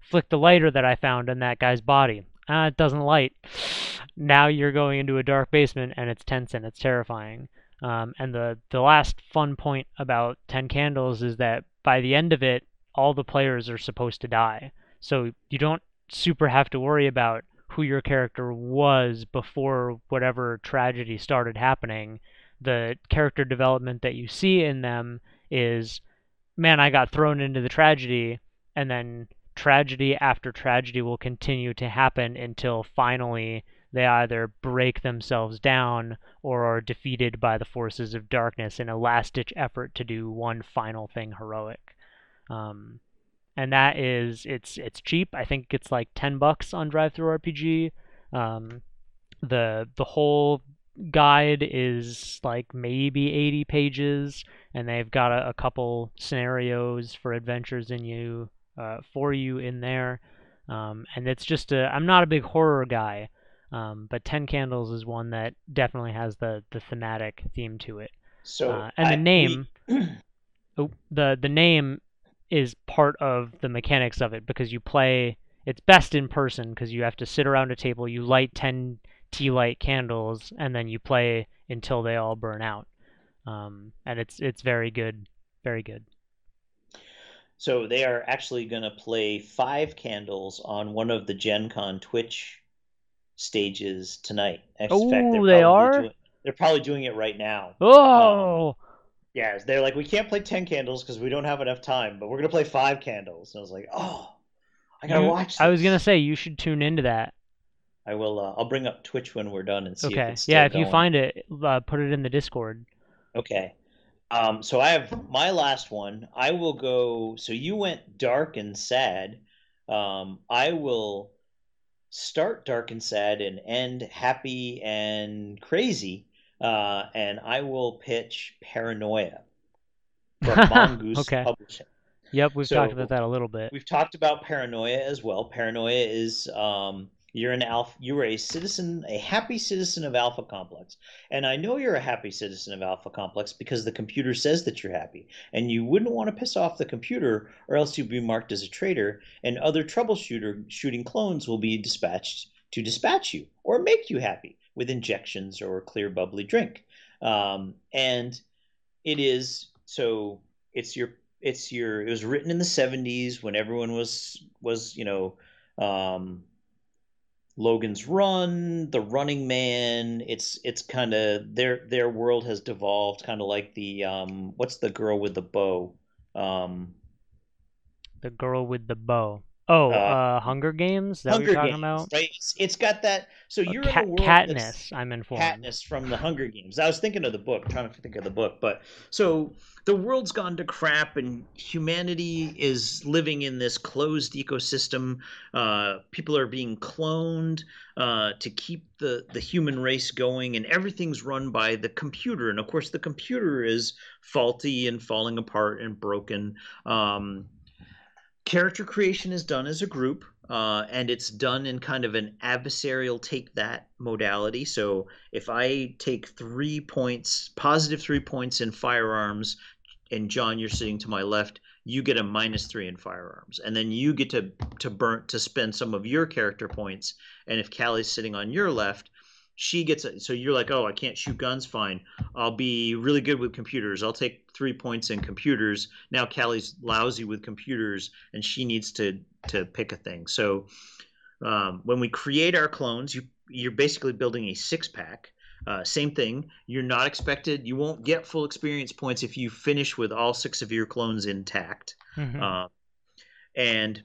flick the lighter that I found in that guy's body. Ah, it doesn't light. Now you're going into a dark basement and it's tense and it's terrifying. Um, and the the last fun point about Ten Candles is that by the end of it, all the players are supposed to die. So you don't super have to worry about who your character was before whatever tragedy started happening. The character development that you see in them is, man, I got thrown into the tragedy, and then tragedy after tragedy will continue to happen until finally they either break themselves down or are defeated by the forces of darkness in a last ditch effort to do one final thing heroic. Um, and that is it's it's cheap. I think it's like ten bucks on DriveThruRPG. Um, the the whole guide is like maybe 80 pages, and they've got a, a couple scenarios for adventures in you uh, for you in there. Um, and it's just a I'm not a big horror guy, um, but Ten Candles is one that definitely has the the thematic theme to it.
So
uh, and the name,
we-
oh, the the name is part of the mechanics of it because you play. It's best in person because you have to sit around a table. You light ten tea light candles and then you play until they all burn out. Um, and it's it's very good, very good.
So they are actually going to play five candles on one of the Gen Con Twitch stages tonight.
Oh, they are?
doing- they're probably doing it right now.
Oh,
Yeah, they're like, we can't play ten candles because we don't have enough time, but we're gonna play five candles. And I was like, oh, I gotta
You-
watch.
I was gonna say you should tune into that.
I will. Uh, I'll bring up Twitch when we're done and see if
Okay.
it's still
Yeah, if you find it, uh, put it in the Discord.
Okay. Um, so I have my last one. I will go. So you went dark and sad. Um, I will start dark and sad and end happy and crazy. Uh, and I will pitch Paranoia from Mongoose
Okay.
Publishing.
Yep, we've talked about that a little bit.
We've talked about paranoia as well. Paranoia is um, you're an alpha. You are a citizen, a happy citizen of Alpha Complex, and I know you're a happy citizen of Alpha Complex because the computer says that you're happy, and you wouldn't want to piss off the computer, or else you'd be marked as a traitor, and other troubleshooter shooting clones will be dispatched to dispatch you or make you happy with injections or a clear bubbly drink. Um, and it is so it's your it's your it was written in the 70s when everyone was was you know um Logan's Run, The Running Man. It's it's kind of their their world has devolved kind of like the um what's the girl with the bow? Um
The girl with the bow. Oh,
Uh,
uh, Hunger Games. That what
Hunger
you're talking
Games,
about?
right? It's, it's got that so
Uh,
you're
Cat-
in a world
Katniss. I'm informed.
Katniss from the Hunger Games. I was thinking of the book, trying to think of the book. But so the world's gone to crap, and humanity is living in this closed ecosystem. Uh, people are being cloned uh, to keep the the human race going, and everything's run by the computer. And of course, the computer is faulty and falling apart and broken. Um, character creation is done as a group uh, and it's done in kind of an adversarial take that modality. So if i take three points positive three points in firearms and john you're sitting to my left you get a minus three in firearms. And then you get to to burn to spend some of your character points. And if callie's sitting on your left she gets it so you're like oh i can't shoot guns? Fine. I'll be really good with computers. I'll take three points in computers. Now callie's lousy with computers and she needs to to pick a thing. So um, when we create our clones you you're basically building a six pack uh, same thing. You're not expected you won't get full experience points if you finish with all six of your clones intact.
Mhm.
uh, and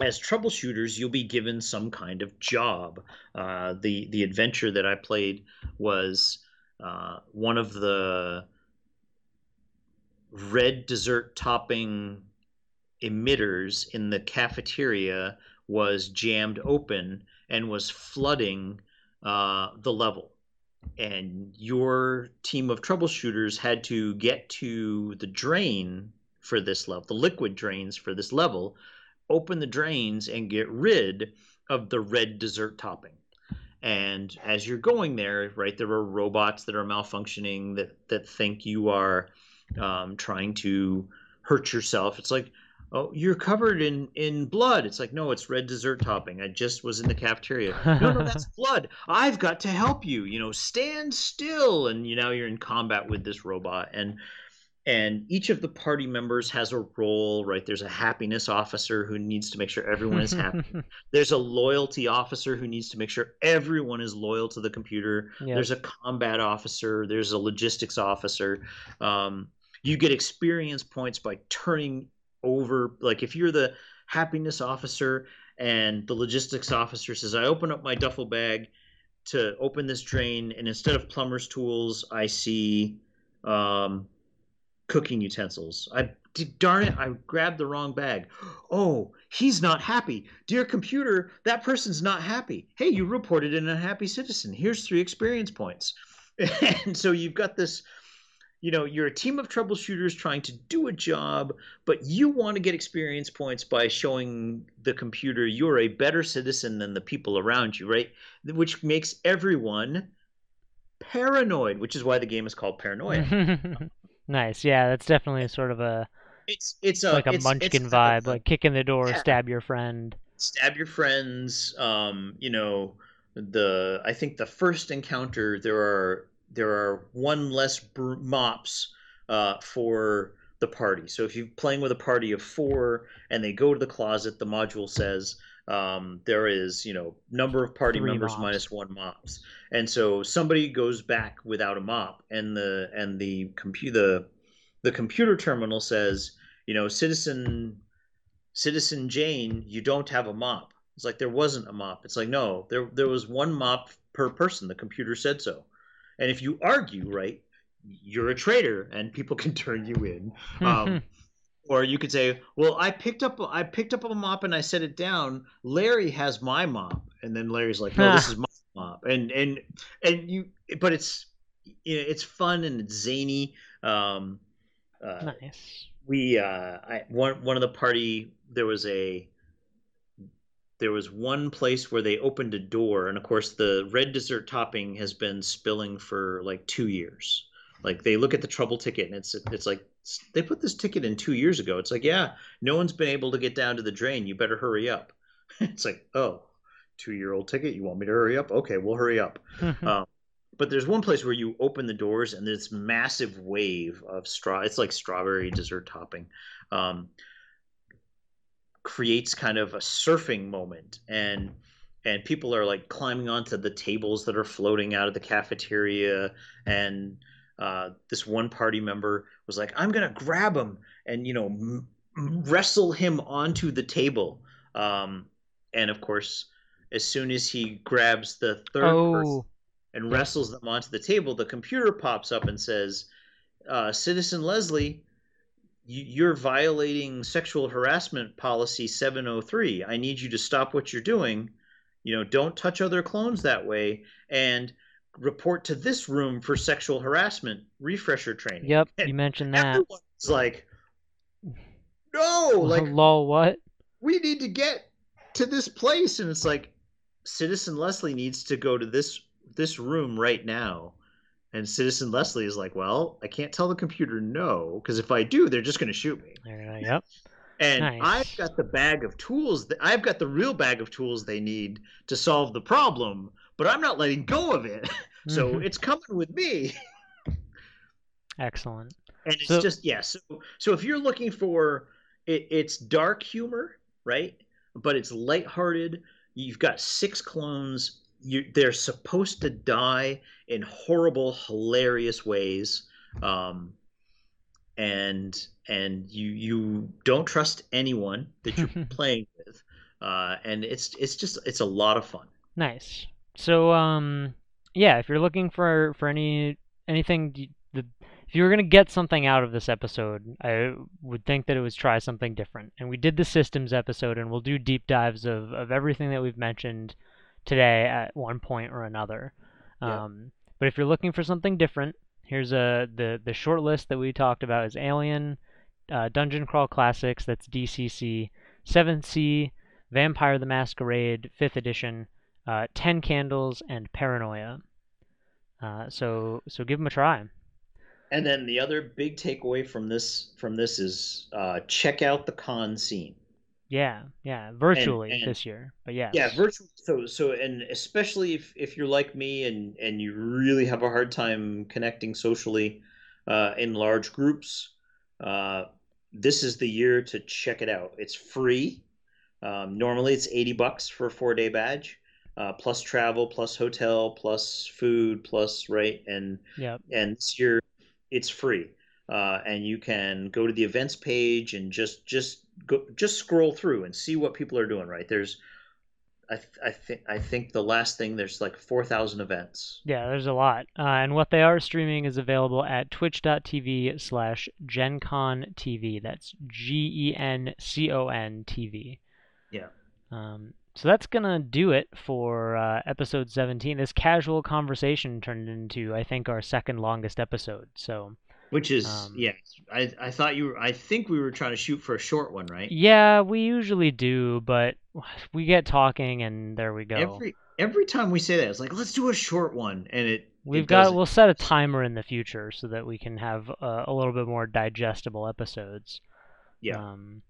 as troubleshooters, you'll be given some kind of job. Uh, the the adventure that I played was uh, one of the red dessert topping emitters in the cafeteria was jammed open and was flooding uh, the level. And your team of troubleshooters had to get to the drain for this level, the liquid drains for this level, open the drains and get rid of the red dessert topping. and as you're going there, right, there are robots that are malfunctioning that that think you are um, trying to hurt yourself. It's like, oh, you're covered in in blood. It's like, no, it's red dessert topping. I just was in the cafeteria. no, no, that's blood. I've got to help you. You know, stand still. And you now you're in combat with this robot, and and each of the party members has a role right? There's a happiness officer who needs to make sure everyone is happy. There's a loyalty officer who needs to make sure everyone is loyal to the computer. There's a combat officer. There's a logistics officer. Um, you get experience points by turning over like if you're the happiness officer and the logistics officer says i open up my duffel bag to open this drain and instead of plumber's tools i see um, cooking utensils. I darn it, I grabbed the wrong bag. Oh, he's not happy. Dear computer, that person's not happy. Hey, you reported an unhappy citizen. Here's three experience points. And so you've got this, you know, you're a team of troubleshooters trying to do a job, but you want to get experience points by showing the computer you're a better citizen than the people around you, right? Which makes everyone paranoid, which is why the game is called Paranoia.
Nice. Yeah, that's definitely a sort of a
it's it's a
like a
it's,
munchkin
it's
vibe, like kick in the door, yeah. stab your friend.
Stab your friends. Um, you know, the I think the first encounter there are there are one less br- mops uh, for the party. So if you're playing with a party of four and they go to the closet, the module says um, there is you know number of party Three members mops. minus one mops and so somebody goes back without a mop and the and the computer the, the computer terminal says you know citizen citizen jane you don't have a mop it's like there wasn't a mop it's like no there there was one mop per person. The computer said so. And if you argue right you're a traitor and people can turn you in. Um, or you could say, "Well, I picked up I picked up a mop and I set it down. Larry has my mop." And then Larry's like, "No, this is my mop." And and and you but it's you know, it's fun and it's zany. Um
uh, nice.
We uh I one one of the party there was a there was one place where they opened a door and of course the red dessert topping has been spilling for like 2 years. Like they look at the trouble ticket and it's it's like they put this ticket in two years ago. It's like, yeah, no one's been able to get down to the drain. You better hurry up. it's like, oh, two year old ticket. You want me to hurry up? Okay, we'll hurry up. um, but there's one place where you open the doors and this massive wave of straw. It's like strawberry dessert topping. Um, creates kind of a surfing moment and and people are like climbing onto the tables that are floating out of the cafeteria and uh, this one party member was like, "I'm gonna grab him and you know m- wrestle him onto the table." Um, and of course, as soon as he grabs the third oh. person and wrestles them onto the table, the computer pops up and says, uh, "Citizen Leslie." You're violating sexual harassment policy 703. I need you to stop what you're doing. You know, don't touch other clones that way. And report to this room for sexual harassment refresher training.
Yep, and you mentioned that.
It's like, no, like,
lol, what?
We need to get to this place, and it's like, Citizen Leslie needs to go to this this room right now. And Citizen Leslie is like, well, I can't tell the computer no, because if I do, they're just going to shoot me.
yep.
And nice. I've got the bag of tools. That, I've got the real bag of tools they need to solve the problem but I'm not letting go of it. so mm-hmm. it's coming with me.
Excellent.
And it's so, just yeah. So so if you're looking for it, it's dark humor, right? But it's lighthearted. You've got six clones. You, they're supposed to die in horrible, hilarious ways, um, and and you you don't trust anyone that you're playing with, uh, and it's it's just it's a lot of fun.
Nice. So um, yeah, if you're looking for for any anything, the if you were gonna get something out of this episode, I would think that it was try something different. And we did the systems episode, and we'll do deep dives of of everything that we've mentioned today at one point or another. Yeah. Um, but if you're looking for something different, here's a the the short list that we talked about is Alien, uh, Dungeon Crawl Classics, that's DCC, 7th Sea, Vampire the Masquerade, 5th Edition, uh, Ten Candles, and Paranoia. Uh, so so give them a try.
And then the other big takeaway from this from this is uh, check out the con scene.
Yeah, yeah, virtually
and, and,
this year, but yes.
Yeah, virtual. So so and especially if if you're like me and and you really have a hard time connecting socially uh, in large groups, uh, this is the year to check it out. It's free. Um, normally, it's eighty bucks for a four day badge, uh, plus travel, plus hotel, plus food, plus right and
yeah.
And this year, it's free, uh, and you can go to the events page and just just go just scroll through and see what people are doing. Right there's. I, th- I think I think the last thing there's like four thousand events.
Yeah, there's a lot, uh, and what they are streaming is available at twitch.tv slash GenCon TV. That's G E N C O N TV.
Yeah.
Um, so that's gonna do it for uh, episode 17. This casual conversation turned into, I think, our second longest episode. So,
which is um, yeah, I I thought you were, I think we were trying to shoot for a short one, right?
Yeah, we usually do, but we get talking and there we go.
Every every time we say that, it's like let's do a short one, and it
We've
it
got.
doesn't.
We'll set a timer in the future so that we can have uh, a little bit more digestible episodes.
Yeah.
Um,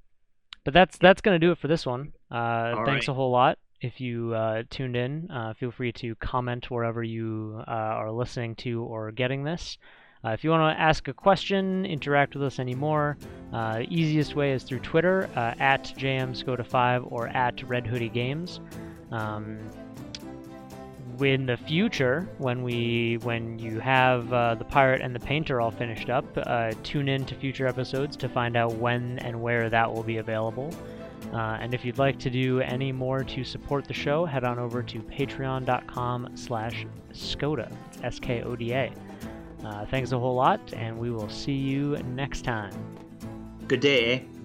but that's that's gonna do it for this one. Uh, thanks
right.
a whole lot. If you uh, tuned in, uh, feel free to comment wherever you uh, are listening to or getting this. Uh, if you want to ask a question, interact with us anymore, uh, easiest way is through Twitter uh, at jmscoda5 or at Red Hoodie Games. Um, in the future, when we when you have uh, the pirate and the painter all finished up, uh, tune in to future episodes to find out when and where that will be available. Uh, and if you'd like to do any more to support the show, head on over to patreon.com slash Skoda, S-K-O-D-A. Uh, thanks a whole lot, and we will see you next time.
Good day, eh?